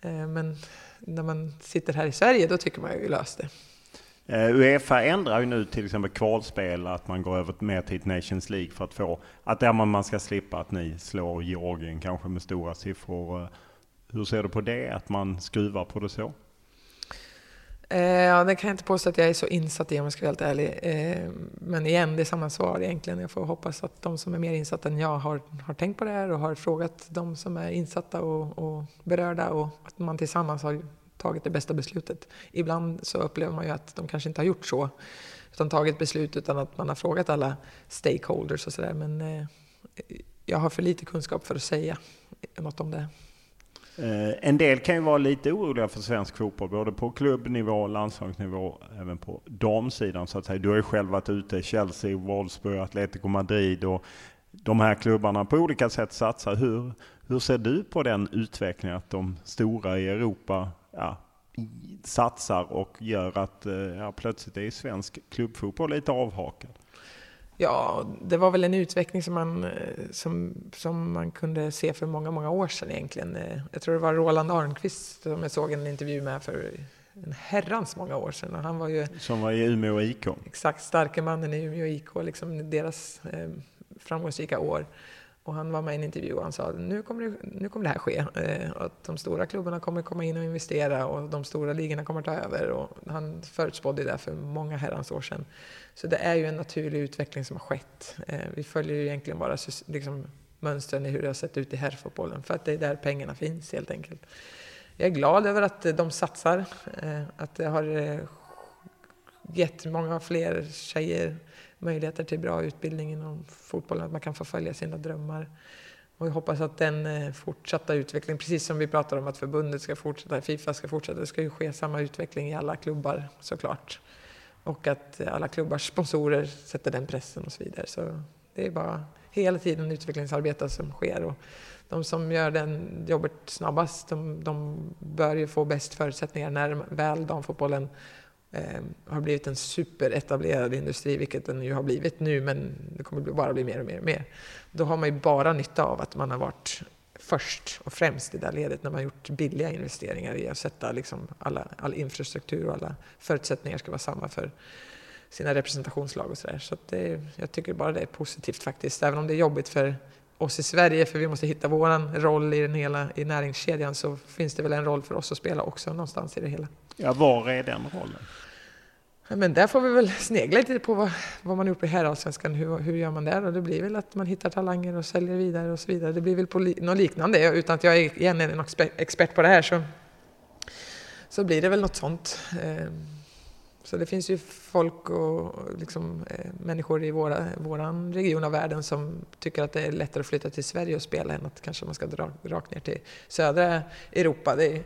Eh, men när man sitter här i Sverige då tycker man ju löst det. Eh, Uefa ändrar ju nu till exempel kvalspel, att man går över mer till Nations League för att få, att där man ska slippa att ni slår Georgien kanske med stora siffror. Eh, hur ser du på det, att man skruvar på det så? Eh, ja, det kan jag inte påstå att jag är så insatt i om jag ska vara helt ärlig. Eh, men igen, det är samma svar egentligen. Jag får hoppas att de som är mer insatta än jag har, har tänkt på det här och har frågat de som är insatta och, och berörda och att man tillsammans har tagit det bästa beslutet. Ibland så upplever man ju att de kanske inte har gjort så, utan tagit beslut utan att man har frågat alla stakeholders och sådär. Men eh, jag har för lite kunskap för att säga något om det. Eh, en del kan ju vara lite oroliga för svensk fotboll, både på klubbnivå, landslagsnivå, även på damsidan så att säga. Du har ju själv varit ute i Chelsea, Wolfsburg, Atletico Madrid och de här klubbarna på olika sätt satsar. Hur, hur ser du på den utvecklingen att de stora i Europa ja, satsar och gör att eh, ja, plötsligt är svensk klubbfotboll lite avhakad? Ja, det var väl en utveckling som man, eh, som, som man kunde se för många, många år sedan egentligen. Eh, jag tror det var Roland Arnqvist som jag såg en intervju med för en herrans många år sedan. han var ju, som var i Umeå IK? Exakt, starke mannen i Umeå IK, liksom deras eh, framgångsrika år. Och han var med i en intervju och han sa nu kommer det, nu kommer det här ske. Eh, att de stora klubbarna kommer komma in och investera och de stora ligorna kommer ta över. Och han förutspådde det för många herrans år sedan. Så det är ju en naturlig utveckling som har skett. Eh, vi följer ju egentligen bara liksom, mönstren i hur det har sett ut i herrfotbollen för att det är där pengarna finns helt enkelt. Jag är glad över att eh, de satsar, eh, att det har eh, gett många fler tjejer möjligheter till bra utbildning inom fotbollen, att man kan få följa sina drömmar. Och jag hoppas att den eh, fortsatta utvecklingen, precis som vi pratar om att förbundet ska fortsätta, Fifa ska fortsätta, det ska ju ske samma utveckling i alla klubbar såklart. Och att alla klubbars sponsorer sätter den pressen och så vidare. Så det är bara hela tiden utvecklingsarbete som sker. Och de som gör den jobbet snabbast, de, de bör ju få bäst förutsättningar när väl damfotbollen Ehm, har blivit en superetablerad industri, vilket den ju har blivit nu, men det kommer bara bli mer och mer och mer. Då har man ju bara nytta av att man har varit först och främst i det ledet när man gjort billiga investeringar i att sätta liksom alla, all infrastruktur och alla förutsättningar ska vara samma för sina representationslag och sådär. Så, så jag tycker bara det är positivt faktiskt. Även om det är jobbigt för oss i Sverige, för vi måste hitta vår roll i den hela i näringskedjan, så finns det väl en roll för oss att spela också någonstans i det hela. Ja, var är den rollen? Men där får vi väl snegla lite på vad, vad man gjort i herrallsvenskan. Hur, hur gör man där? Och det blir väl att man hittar talanger och säljer vidare och så vidare. Det blir väl på li, något liknande. Utan att jag är, igen är någon expert på det här så, så blir det väl något sånt. Ehm, så det finns ju folk och liksom, eh, människor i våra, våran region av världen som tycker att det är lättare att flytta till Sverige och spela än att kanske man ska dra rakt ner till södra Europa. Det är,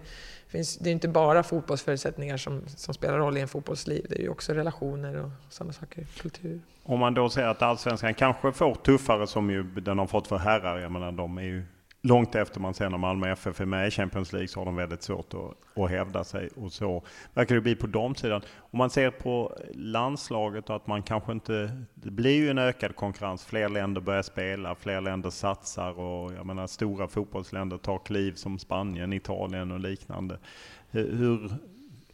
finns, det är inte bara fotbollsförutsättningar som, som spelar roll i en fotbollsliv. Det är ju också relationer och sådana saker, kultur. Om man då säger att allsvenskan kanske får tuffare som ju den har fått för herrar. Jag menar de är ju långt efter man ser när Malmö FF är med i Champions League så har de väldigt svårt att, att hävda sig. Och så verkar det bli på damsidan. Om man ser på landslaget och att man kanske inte... Det blir ju en ökad konkurrens. Fler länder börjar spela, fler länder satsar och jag menar stora fotbollsländer tar kliv som Spanien, Italien och liknande. Hur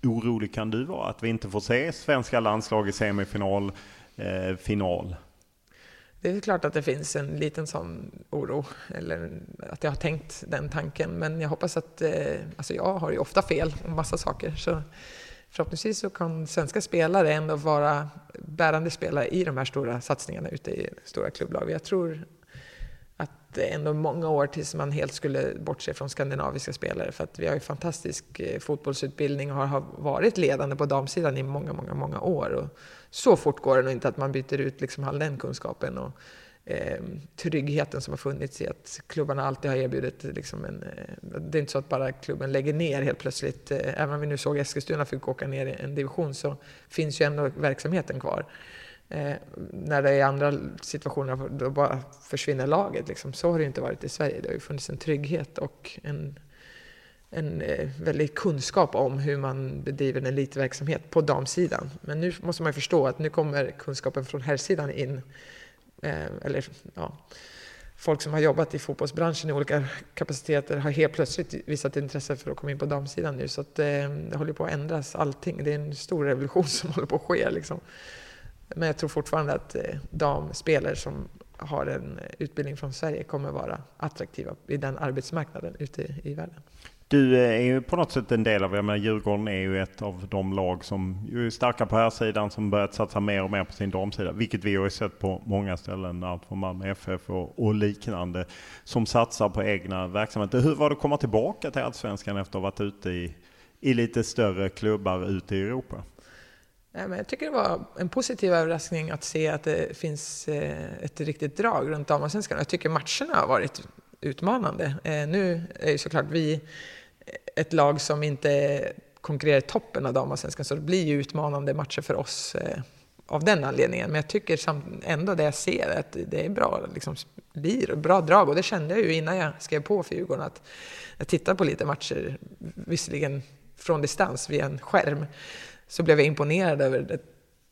orolig kan du vara att vi inte får se svenska landslag i semifinal, eh, final? Det är klart att det finns en liten sån oro, eller att jag har tänkt den tanken. Men jag hoppas att, eh, alltså jag har ju ofta fel om massa saker. Så förhoppningsvis så kan svenska spelare ändå vara bärande spelare i de här stora satsningarna ute i stora klubblag. Jag tror att det är ändå många år tills man helt skulle bortse från skandinaviska spelare. För att vi har ju fantastisk eh, fotbollsutbildning och har varit ledande på damsidan i många, många, många år. Och så fort går det nog inte att man byter ut liksom all den kunskapen och eh, tryggheten som har funnits i att klubbarna alltid har erbjudit liksom en... Eh, det är inte så att bara klubben lägger ner helt plötsligt. Eh, även om vi nu såg Eskilstuna fick åka ner i en division så finns ju ändå verksamheten kvar. Eh, när det är andra situationer då bara försvinner laget. Liksom. Så har det inte varit i Sverige. Det har ju funnits en trygghet och en, en eh, väldig kunskap om hur man bedriver en elitverksamhet på damsidan. Men nu måste man förstå att nu kommer kunskapen från herrsidan in. Eh, eller, ja, folk som har jobbat i fotbollsbranschen i olika kapaciteter har helt plötsligt visat intresse för att komma in på damsidan nu. Så att, eh, det håller på att ändras allting. Det är en stor revolution som håller på att ske. Liksom. Men jag tror fortfarande att eh, damspelare som har en utbildning från Sverige kommer vara attraktiva i den arbetsmarknaden ute i världen. Du eh, är ju på något sätt en del av, jag menar Djurgården är ju ett av de lag som är starka på här sidan som börjat satsa mer och mer på sin damsida. Vilket vi har sett på många ställen, allt från Malmö FF och, och, liknande, som satsar på egna verksamheter. Hur var det att komma tillbaka till Allsvenskan efter att ha varit ute i, i lite större klubbar ute i Europa? jag tycker det var en positiv överraskning att se att det finns eh, ett riktigt drag runt damallsvenskan. Jag tycker matcherna har varit utmanande. Eh, nu är ju såklart vi ett lag som inte konkurrerar i toppen av damallsvenskan så det blir ju utmanande matcher för oss eh, av den anledningen. Men jag tycker ändå det jag ser att det är bra, liksom, blir bra drag och det kände jag ju innan jag skrev på för Djurgården att jag tittade på lite matcher, visserligen från distans via en skärm, så blev jag imponerad över det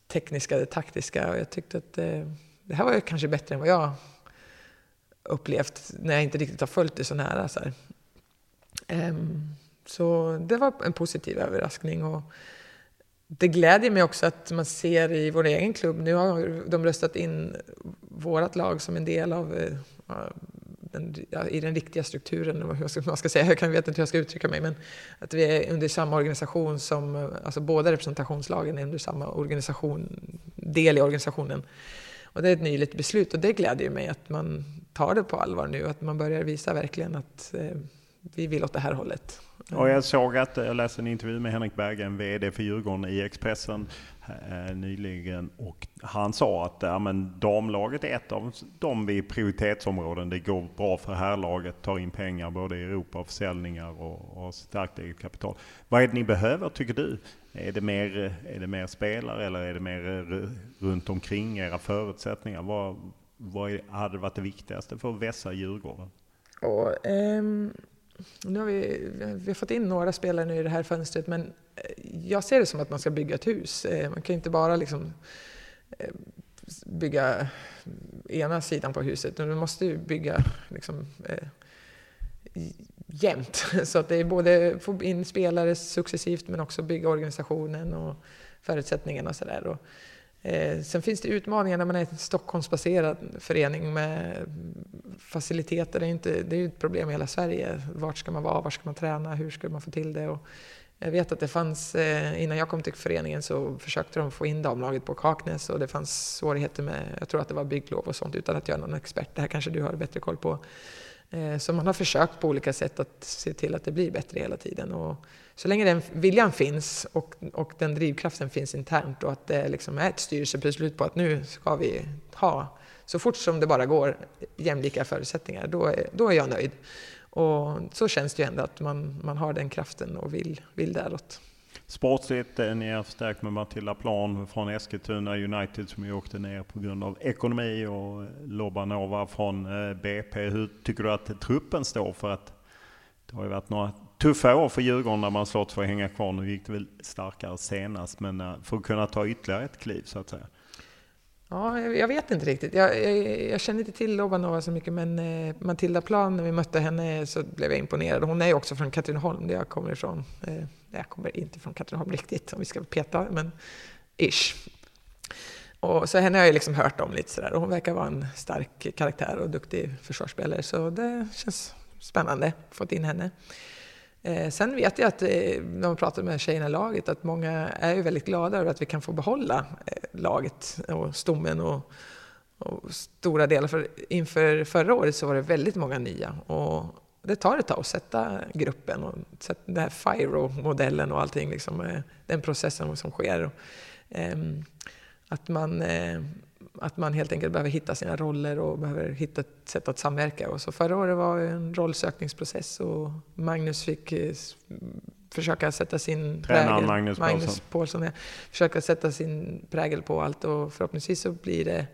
tekniska, det taktiska och jag tyckte att eh, det här var ju kanske bättre än vad jag upplevt när jag inte riktigt har följt det så nära. Så, um, så det var en positiv överraskning. Och det glädjer mig också att man ser i vår egen klubb, nu har de röstat in vårt lag som en del eh, av den, ja, i den riktiga strukturen, hur man ska säga, jag vet inte hur jag ska uttrycka mig, men att vi är under samma organisation som, eh, alltså båda representationslagen är under samma organisation, del i organisationen. Och det är ett nyligt beslut och det glädjer mig att man tar det på allvar nu, att man börjar visa verkligen att eh, vi vill åt det här hållet. Och jag såg att, jag läste en intervju med Henrik Berggren, VD för Djurgården i Expressen eh, nyligen. Och han sa att ja, men damlaget är ett av de vi prioritetsområden. Det går bra för herrlaget, tar in pengar både i Europa och försäljningar och, och starkt eget kapital. Vad är det ni behöver tycker du? Är det mer, är det mer spelare eller är det mer eh, runt omkring era förutsättningar? Vad, vad hade varit det viktigaste för att vässa Djurgården? Och, um nu har vi, vi har fått in några spelare nu i det här fönstret men eh, jag ser det som att man ska bygga ett hus. Eh, man kan inte bara liksom eh, bygga ena sidan på huset, utan du måste ju bygga liksom, eh, jämnt. Så att det är både få in spelare successivt men också bygga organisationen och förutsättningarna och sådär. Eh, sen finns det utmaningar när man är en Stockholmsbaserad förening med faciliteter. Det är, inte, det är ett problem i hela Sverige. Vart ska man vara? Var ska man träna? Hur ska man få till det? Och jag vet att det fanns, eh, innan jag kom till föreningen så försökte de få in damlaget på Kaknäs och det fanns svårigheter med, jag tror att det var bygglov och sånt utan att jag är någon expert. Det här kanske du har bättre koll på. Eh, så man har försökt på olika sätt att se till att det blir bättre hela tiden. Och så länge den viljan finns och, och den drivkraften finns internt och att det liksom är ett styrelsebeslut på att nu ska vi ha, så fort som det bara går, jämlika förutsättningar, då är, då är jag nöjd. Och så känns det ju ändå att man, man har den kraften och vill, vill däråt. Sportsligt, eh, ni har förstärkt med Matilda Plan från Eskilstuna United som ju åkte ner på grund av ekonomi och eh, Lobanova från eh, BP. Hur tycker du att truppen står för att det har ju varit några tuffa år för Djurgården när man slått för att hänga kvar. Nu gick det väl starkare senast, men eh, för att kunna ta ytterligare ett kliv så att säga. Ja, jag vet inte riktigt. Jag, jag, jag känner inte till Lobanova så mycket, men eh, Matilda Plan, när vi mötte henne så blev jag imponerad. Hon är ju också från Katrineholm, där jag kommer ifrån. Eh, jag kommer inte från Katrineholm riktigt, om vi ska peta, men ish. Och så henne har jag liksom hört om lite sådär och hon verkar vara en stark karaktär och duktig försvarsspelare, så det känns spännande, att fått in henne. Eh, sen vet jag att eh, när man pratar med tjejerna i laget att många är ju väldigt glada över att vi kan få behålla eh, laget och stommen och, och stora delar. För inför förra året så var det väldigt många nya och det tar ett tag att sätta gruppen och sätta den här FIRO-modellen och allting, liksom, eh, den processen som sker. Och, ehm, att man eh, att man helt enkelt behöver hitta sina roller och behöver hitta ett sätt att samverka. Och så förra året var en rollsökningsprocess och Magnus fick eh, försöka sätta sin Tränaren prägel. Magnus, Magnus Paulsson. Ja, försöka sätta sin prägel på allt och förhoppningsvis så blir det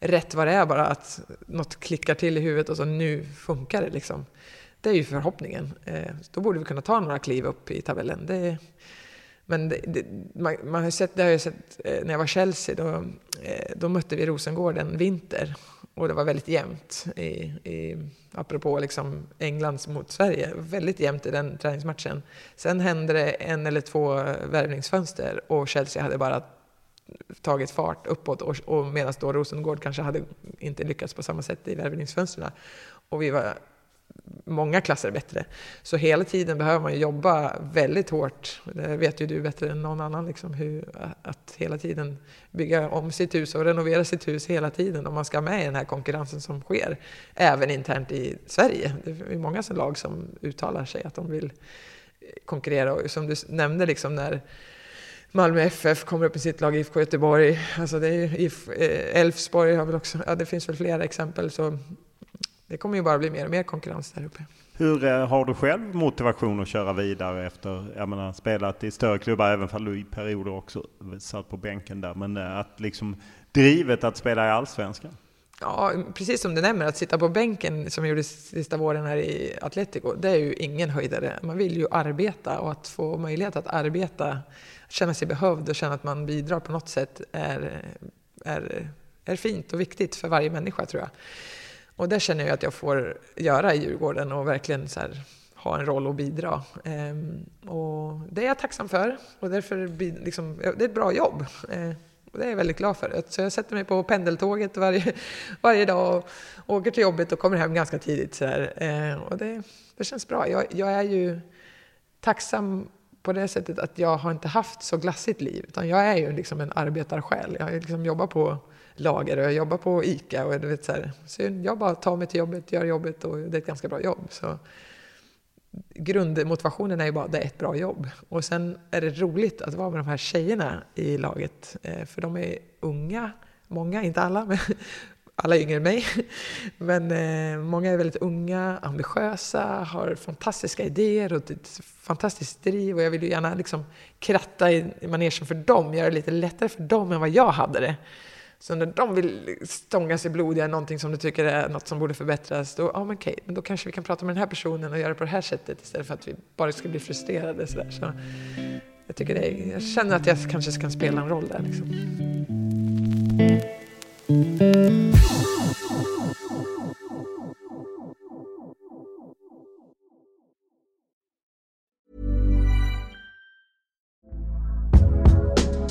rätt vad det är bara att något klickar till i huvudet och så nu funkar det liksom. Det är ju förhoppningen. Eh, då borde vi kunna ta några kliv upp i tabellen. Det, men det, det, man, man, har sett, det har jag sett eh, när jag var Chelsea, då, eh, då mötte vi Rosengård en vinter och det var väldigt jämnt, i, i, apropå liksom Englands mot Sverige, väldigt jämnt i den träningsmatchen. Sen hände det en eller två värvningsfönster och Chelsea hade bara tagit fart uppåt och, och medan då Rosengård kanske hade inte lyckats på samma sätt i värvningsfönstren. Och vi var många klasser bättre. Så hela tiden behöver man jobba väldigt hårt. Det vet ju du bättre än någon annan, liksom, hur, att hela tiden bygga om sitt hus och renovera sitt hus hela tiden om man ska med i den här konkurrensen som sker, även internt i Sverige. Det är många lag som uttalar sig att de vill konkurrera. Och som du nämnde, liksom när Malmö FF kommer upp i sitt lag, IFK Göteborg, alltså det är eh, Elfsborg har väl också, ja det finns väl flera exempel. Så det kommer ju bara bli mer och mer konkurrens där uppe. Hur eh, har du själv motivation att köra vidare efter, jag menar spelat i större klubbar även om du i perioder också satt på bänken där, men eh, att liksom drivet att spela i Allsvenskan? Ja, precis som du nämner, att sitta på bänken som jag gjorde sista våren här i Atletico, det är ju ingen höjdare. Man vill ju arbeta och att få möjlighet att arbeta, känna sig behövd och känna att man bidrar på något sätt är, är, är fint och viktigt för varje människa tror jag. Och det känner jag att jag får göra i Djurgården och verkligen så här, ha en roll och bidra. Ehm, och det är jag tacksam för och därför liksom, det är ett bra jobb. Ehm, och det är jag väldigt glad för. Så jag sätter mig på pendeltåget varje, varje dag och åker till jobbet och kommer hem ganska tidigt. Så ehm, och det, det känns bra. Jag, jag är ju tacksam på det sättet att jag har inte haft så glassigt liv. Utan jag är ju liksom en arbetarsjäl. Jag har liksom jobbat på lager och jag jobbar på ICA. Och du vet, så, här, så jag bara tar mig till jobbet, gör jobbet och det är ett ganska bra jobb. Så grundmotivationen är ju bara att det är ett bra jobb. Och sen är det roligt att vara med de här tjejerna i laget. Eh, för de är unga, många, inte alla, men alla är yngre än mig. Men eh, många är väldigt unga, ambitiösa, har fantastiska idéer och ett fantastiskt driv. Och jag vill ju gärna liksom kratta i manegen för dem, göra det lite lättare för dem än vad jag hade det. Så när de vill stånga sig blodiga, någonting som du tycker är något som borde förbättras, då, ah, men okej, men då kanske vi kan prata med den här personen och göra det på det här sättet istället för att vi bara ska bli frustrerade. Så, där. så jag, tycker det är, jag känner att jag kanske kan spela en roll där. Liksom.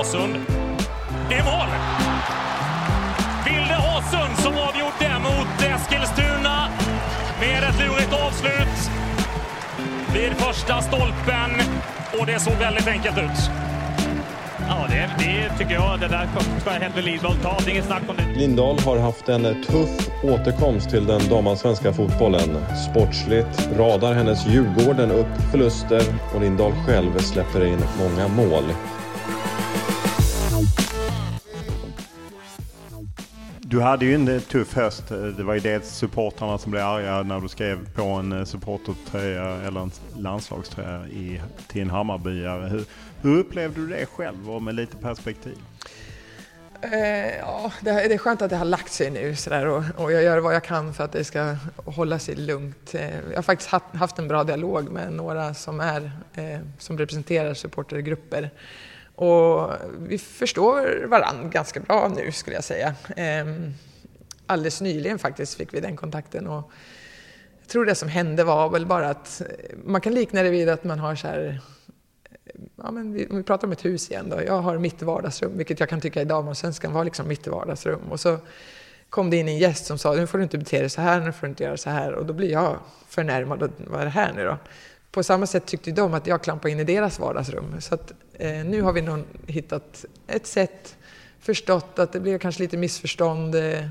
Åsund. Det är mål! Vilde Åsund som avgjorde mot Eskilstuna med ett lurigt avslut vid första stolpen. Och det såg väldigt enkelt ut. Ja, det, det tycker jag. Det där ska Henry Lindahl ta. Det är inget snack om det. Lindahl har haft en tuff återkomst till den damallsvenska fotbollen. Sportsligt radar hennes Djurgården upp förluster och Lindahl själv släpper in många mål. Du hade ju en eh, tuff höst. Eh, det var ju dels supportrarna som blev arga när du skrev på en eh, supportertröja eller en landslagströja i, till en Hammarbyare. Hur, hur upplevde du det själv och med lite perspektiv? Eh, ja, det, det, är skönt att det har lagt sig nu sådär, och, och jag gör vad jag kan för att det ska hålla sig lugnt. Eh, jag har faktiskt haft, haft, en bra dialog med några som, är, eh, som representerar supportergrupper. Och vi förstår varandra ganska bra nu skulle jag säga. Ehm, alldeles nyligen faktiskt fick vi den kontakten. Och jag tror det som hände var väl bara att eh, man kan likna det vid att man har så här eh, ja, men vi, om vi pratar om ett hus igen då. Jag har mitt vardagsrum, vilket jag kan tycka i damallsvenskan var liksom mitt vardagsrum. Och så kom det in en gäst som sa, nu får du inte bete dig så här, nu får du inte göra så här. Och då blir jag förnärmad, vad är det här nu då? På samma sätt tyckte de att jag klampade in i deras vardagsrum. Så att, eh, nu har vi nog hittat ett sätt, förstått att det blev kanske lite missförstånd. Eh,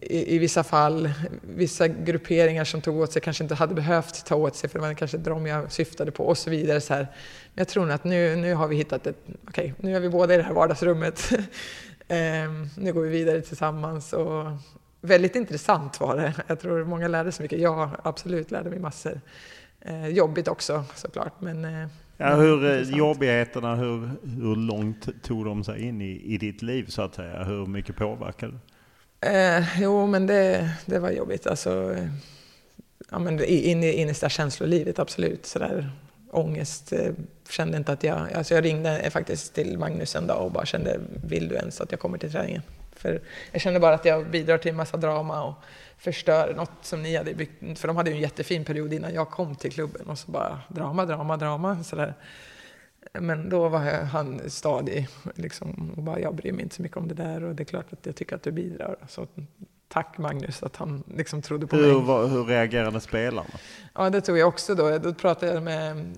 i, i, vissa fall. Vissa grupperingar som tog åt sig kanske inte hade behövt ta åt sig för det var kanske de jag syftade på och så vidare. Så här. Men jag tror att nu, nu har vi hittat ett, okej, okay, nu är vi båda i det här vardagsrummet. eh, nu går vi vidare tillsammans och väldigt intressant var det. Jag tror många lärde sig mycket. Jag absolut lärde mig massor. Ehm, jobbigt också såklart, men eh, Ja, hur eh, jobbigheterna, hur, hur långt tog de sig in i, i ditt liv så att säga? Hur mycket påverkade det? Eh, jo, men det, det var jobbigt. Alltså, eh, ja, men in i innersta känslolivet, absolut. Så där, ångest. Eh, kände inte att jag... Alltså jag ringde faktiskt till Magnus en dag och bara kände, vill du ens att jag kommer till träningen? För jag kände bara att jag bidrar till en massa drama och förstör något som ni hade byggt. För de hade ju en jättefin period innan jag kom till klubben och så bara drama, drama, drama. Så där. Men då var han stadig liksom, och bara, jag bryr mig inte så mycket om det där och det är klart att jag tycker att du bidrar. Så tack Magnus att han liksom trodde på hur, mig. Var, hur reagerade spelarna? Ja, det tror jag också då. Då pratade jag med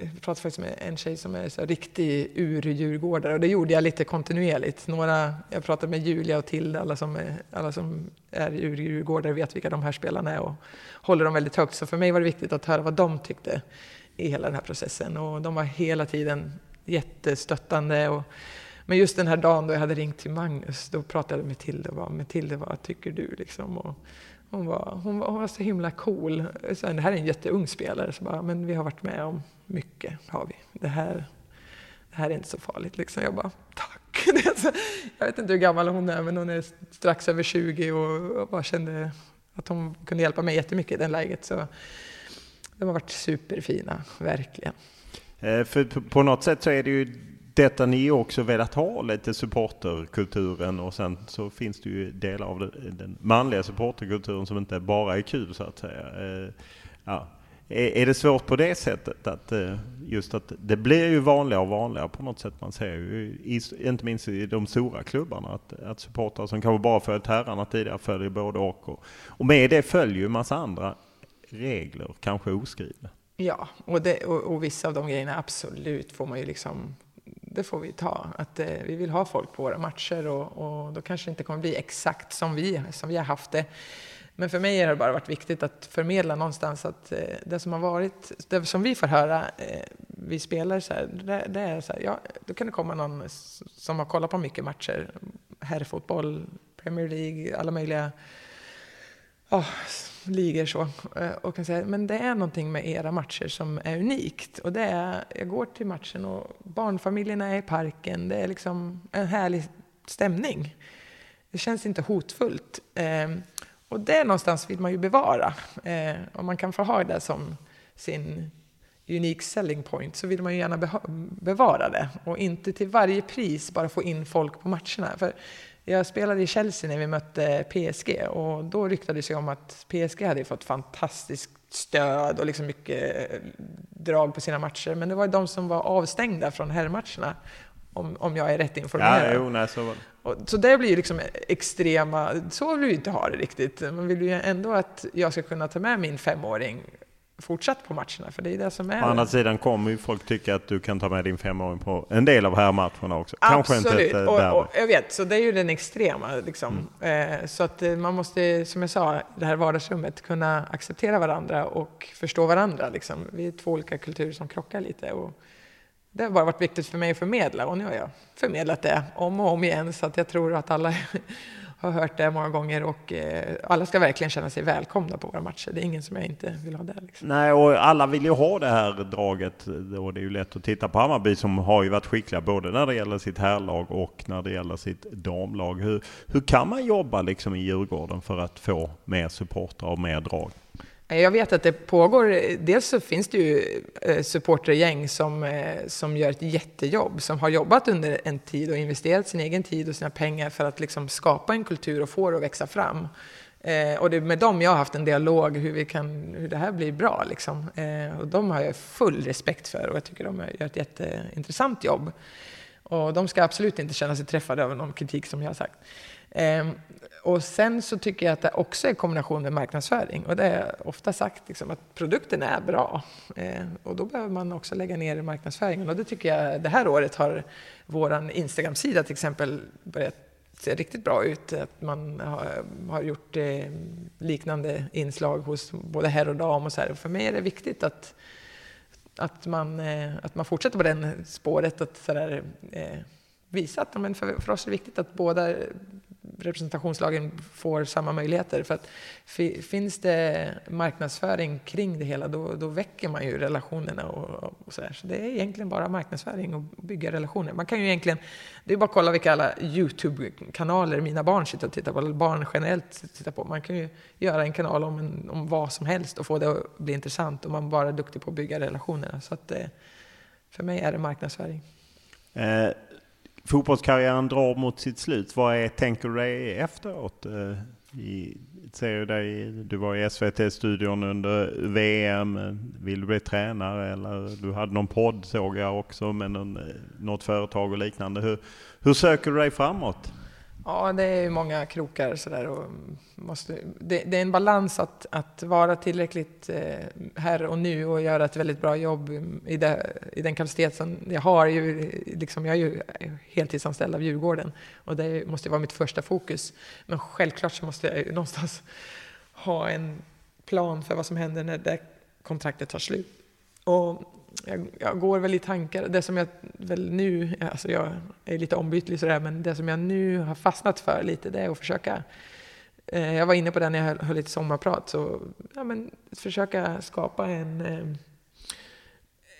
jag pratade faktiskt med en tjej som är så riktig ur-djurgårdare och det gjorde jag lite kontinuerligt. Några, jag pratade med Julia och Tilde, alla som är, alla som är ur-djurgårdare vet vilka de här spelarna är och håller dem väldigt högt. Så för mig var det viktigt att höra vad de tyckte i hela den här processen. Och de var hela tiden jättestöttande. Och, men just den här dagen då jag hade ringt till Magnus, då pratade jag med Tilde och bara, Matilde vad tycker du? Liksom. Och hon, var, hon, var, hon var så himla cool. Sen, det här är en jätteung spelare, så bara, men vi har varit med om mycket. Har vi. Det, här, det här är inte så farligt. Liksom. Jag bara, tack! jag vet inte hur gammal hon är, men hon är strax över 20 och jag bara kände att hon kunde hjälpa mig jättemycket i det läget. Så de har varit superfina, verkligen. Eh, för på något sätt så är det ju detta ni också velat ha, lite supporterkulturen och sen så finns det ju delar av den manliga supporterkulturen som inte bara är kul så att säga. Eh, ja. Är det svårt på det sättet att eh, just att det blir ju vanligare och vanligare på något sätt. Man ser ju, inte minst i de stora klubbarna, att, att supportrar som kanske bara följt herrarna tidigare följer både och. Och, och med det följer ju massa andra regler, kanske oskrivna. Ja, och, det, och, och, vissa av de grejerna absolut får man ju liksom, det får vi ta. Att eh, vi vill ha folk på våra matcher och, och då kanske det inte kommer bli exakt som vi, som vi har haft det. Men för mig har det bara varit viktigt att förmedla någonstans att eh, det som har varit, det som vi får höra, eh, vi spelare, så här, det, det, är så här, ja, då kan det komma någon som har kollat på mycket matcher, herrfotboll, Premier League, alla möjliga oh, ligor så. Eh, och kan säga, men det är någonting med era matcher som är unikt. Och det är, jag går till matchen och barnfamiljerna är i parken. Det är liksom en härlig stämning. Det känns inte hotfullt. Eh, och det någonstans vill man ju bevara. Eh, om man kan få ha det som sin unik selling point så vill man ju gärna bevara det. Och inte till varje pris bara få in folk på matcherna. För jag spelade i Chelsea när vi mötte PSG och då ryktades det om att PSG hade fått fantastiskt stöd och liksom mycket drag på sina matcher. Men det var de som var avstängda från herrmatcherna, om, om jag är rätt informerad. Ja, jo, nej, så, var det. Och, så det blir ju liksom extrema, så vill vi inte ha det riktigt. Man vill ju ändå att jag ska kunna ta med min femåring fortsatt på matcherna. För det är det som är... Å andra sidan kommer ju folk tycka att du kan ta med din femåring på en del av här matcherna också. Absolut, Kanske inte ett, och, och, jag vet, så det är ju den extrema. Liksom. Mm. Eh, så att eh, man måste, som jag sa, det här vardagsrummet kunna acceptera varandra och förstå varandra. Liksom. Vi är två olika kulturer som krockar lite. Och det har bara varit viktigt för mig att förmedla och nu har jag förmedlat det om och om igen så att jag tror att alla har hört det många gånger och eh, alla ska verkligen känna sig välkomna på våra matcher. Det är ingen som jag inte vill ha där. Liksom. Nej, och alla vill ju ha det här draget och det är ju lätt att titta på Hammarby som har ju varit skickliga både när det gäller sitt herrlag och när det gäller sitt damlag. Hur, hur kan man jobba liksom i Djurgården för att få mer supportrar och mer drag? Jag vet att det pågår, dels så finns det ju eh, supportergäng som, eh, som gör ett jättejobb, som har jobbat under en tid och investerat sin egen tid och sina pengar för att liksom skapa en kultur och få det att växa fram. Eh, och det är med dem jag har haft en dialog hur, vi kan, hur det här blir bra. Liksom. Eh, och de har jag full respekt för och jag tycker de gör ett jätteintressant jobb. Och de ska absolut inte känna sig träffade av någon kritik som jag har sagt. Ehm, och sen så tycker jag att det också är kombination med marknadsföring. Och det har jag ofta sagt, liksom, att produkten är bra. Eh, och då behöver man också lägga ner marknadsföringen. Och det tycker jag, det här året har vår Instagram-sida till exempel börjat se riktigt bra ut. Att man har, har gjort eh, liknande inslag hos både herr och dam. Och så här. För mig är det viktigt att, att, man, eh, att man fortsätter på det spåret. Att så där, eh, visa att men för, för oss är det viktigt att båda representationslagen får samma möjligheter. För att finns det marknadsföring kring det hela, då, då väcker man ju relationerna. Och, och så, där. så det är egentligen bara marknadsföring och bygga relationer. Man kan ju egentligen, det är bara att kolla vilka alla YouTube-kanaler mina barn sitter och tittar på, eller barn generellt tittar på. Man kan ju göra en kanal om, en, om vad som helst och få det att bli intressant om man bara är duktig på att bygga relationerna. Så att, eh, för mig är det marknadsföring. Eh, fotbollskarriären drar mot sitt slut. Vad är, tänker du dig efteråt? Eh, I, ser dig, du var i SVT-studion under VM. Vill du bli tränare eller du hade någon podd såg jag också med någon, eh, något företag och liknande. Hur, hur söker du dig framåt? Ja, det är många krokar sådär. Och måste, det, det, är en balans att, att vara tillräckligt eh, här och nu och göra ett väldigt bra jobb i, det, i den kapacitet som jag har. Ju, liksom, jag är ju heltidsanställd av Djurgården och det måste vara mitt första fokus. Men självklart så måste jag någonstans ha en plan för vad som händer när det kontraktet tar slut. Och jag, jag, går väl i tankar. Det som jag väl nu, alltså jag är lite ombytlig sådär, men det som jag nu har fastnat för lite, det är att försöka eh, jag var inne på det när jag höll, höll lite sommarprat, så ja, men, försöka skapa en, eh,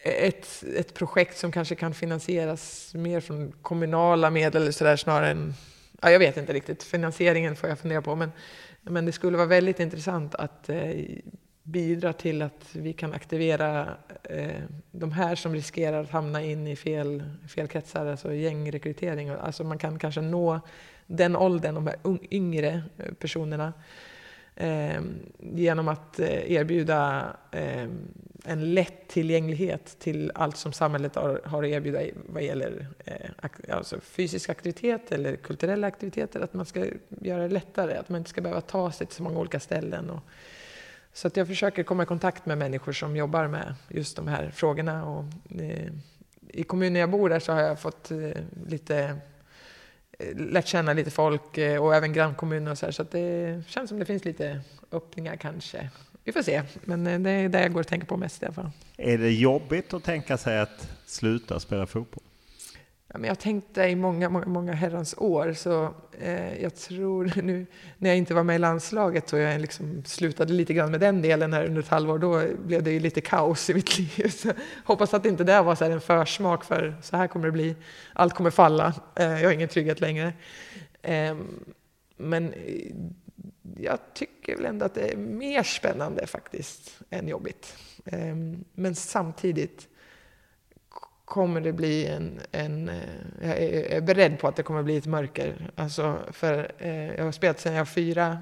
ett, ett projekt som kanske kan finansieras mer från kommunala medel eller sådär, snarare än... Ja, jag vet inte riktigt, finansieringen får jag fundera på, men, men det skulle vara väldigt intressant att eh, bidra till att vi kan aktivera eh, de här som riskerar att hamna in i fel, fel kretsar, alltså gängrekrytering. Alltså man kan kanske nå den åldern, de här yngre eh, personerna, eh, genom att eh, erbjuda eh, en lätt tillgänglighet till allt som samhället har, har att erbjuda vad gäller eh, alltså fysisk aktivitet eller kulturella aktiviteter. Att man ska göra det lättare, att man inte ska behöva ta sig till så många olika ställen. Och, så att jag försöker komma i kontakt med människor som jobbar med just de här frågorna. Och, eh, I kommunen jag bor där så har jag fått eh, lite eh, lärt känna lite folk eh, och även grannkommuner och så här, så att det känns som det finns lite öppningar kanske. Vi får se, men eh, det är det jag går och tänker på mest i alla fall. Är det jobbigt att tänka sig att sluta spela fotboll? Ja, men jag tänkte i många, många, många herrans år, så eh, jag tror nu när jag inte var med i landslaget och jag liksom slutade lite grann med den delen här under ett halvår, då blev det ju lite kaos i mitt liv. Så hoppas att inte det var så en försmak för så här kommer det bli. Allt kommer falla. Eh, jag har ingen trygghet längre. Ehm, eh, men jag tycker väl ändå att det är mer spännande faktiskt än jobbigt. Eh, men samtidigt kommer det bli en, en eh, jag är beredd på att det kommer bli ett mörker. Alltså för, eh, jag har spelat sedan jag var fyra,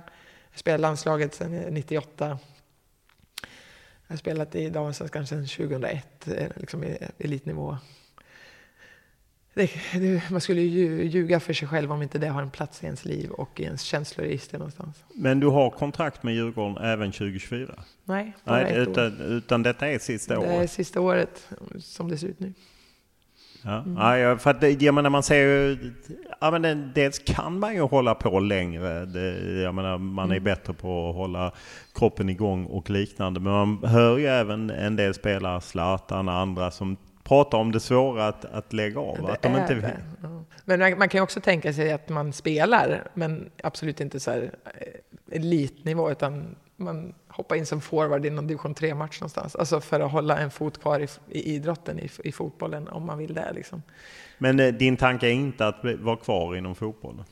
jag spelade landslaget sedan 98. Jag har spelat i damallsvenskan sedan 2001, eh, liksom i elitnivå. Det, det, man skulle ju ljuga för sig själv om inte det har en plats i ens liv och i ens känsloregister någonstans. Men du har kontrakt med Djurgården även 2024? Nej, bara Nej ett utan, år. utan detta är sista året? Det är sista året som det ser ut nu. Ja, mm. ja för att jag menar, man ser ju, ja men dels kan man ju hålla på längre. Det, jag menar, man är mm. bättre på att hålla kroppen igång och liknande. Men man hör ju även en del spelare, Zlatan och andra, som pratar om det svåra att, att lägga av. Det att de inte. Ja. Men man, man, kan ju också tänka sig att man spelar, men absolut inte så här eh, elitnivå, utan man hoppar in som forward i någon division 3-match någonstans. Alltså för att hålla en fot kvar i, i idrotten, i, i, fotbollen, om man vill det. Liksom. Men eh, din tanke är inte att vara kvar inom fotbollen?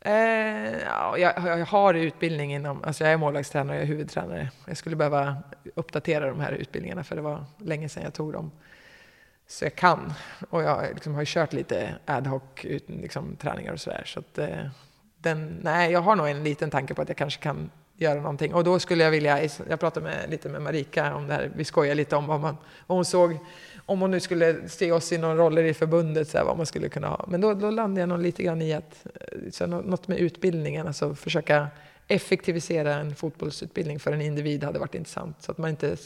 Eh, ja, jag, jag, har utbildning inom, alltså jag är målvaktstränare och jag är huvudtränare. Jag skulle behöva uppdatera de här utbildningarna för det var länge sedan jag tog dem. Så jag kan. Och jag liksom har kört lite ad hoc liksom, träningar och sådär. Så att, eh, den, nej, jag har nog en liten tanke på att jag kanske kan göra någonting. Och då skulle jag vilja, jag pratade med, lite med Marika om det här, vi skojade lite om vad, man, vad hon såg, om hon nu skulle se oss i några roller i förbundet, så här, vad man skulle kunna ha. Men då, då landade jag nog lite grann i att, eh, så något med utbildningen, alltså försöka effektivisera en fotbollsutbildning för en individ hade varit intressant. Så att man inte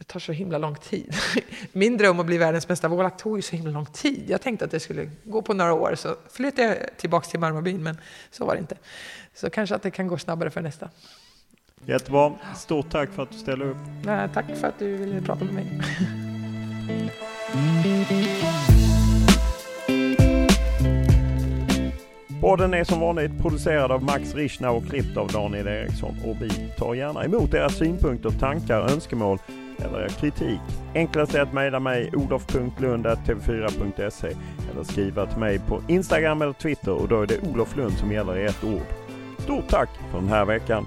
det tar så himla lång tid. Min dröm att bli världens bästa vårlack tog ju så himla lång tid. Jag tänkte att det skulle gå på några år, så flyttade jag tillbaka till Marmarbyn, men så var det inte. Så kanske att det kan gå snabbare för nästa. Jättebra. Stort tack för att du ställde upp. Nej, tack för att du ville prata med mig. Podden är som vanligt producerad av Max Richna och klippt av Daniel Eriksson. Och vi tar gärna emot era synpunkter, tankar, önskemål eller kritik. Enklast är att mejla mig olof.lund.tv4.se eller skriva till mig på Instagram eller Twitter och då är det Olof Lund som gäller i ett ord. Stort tack för den här veckan!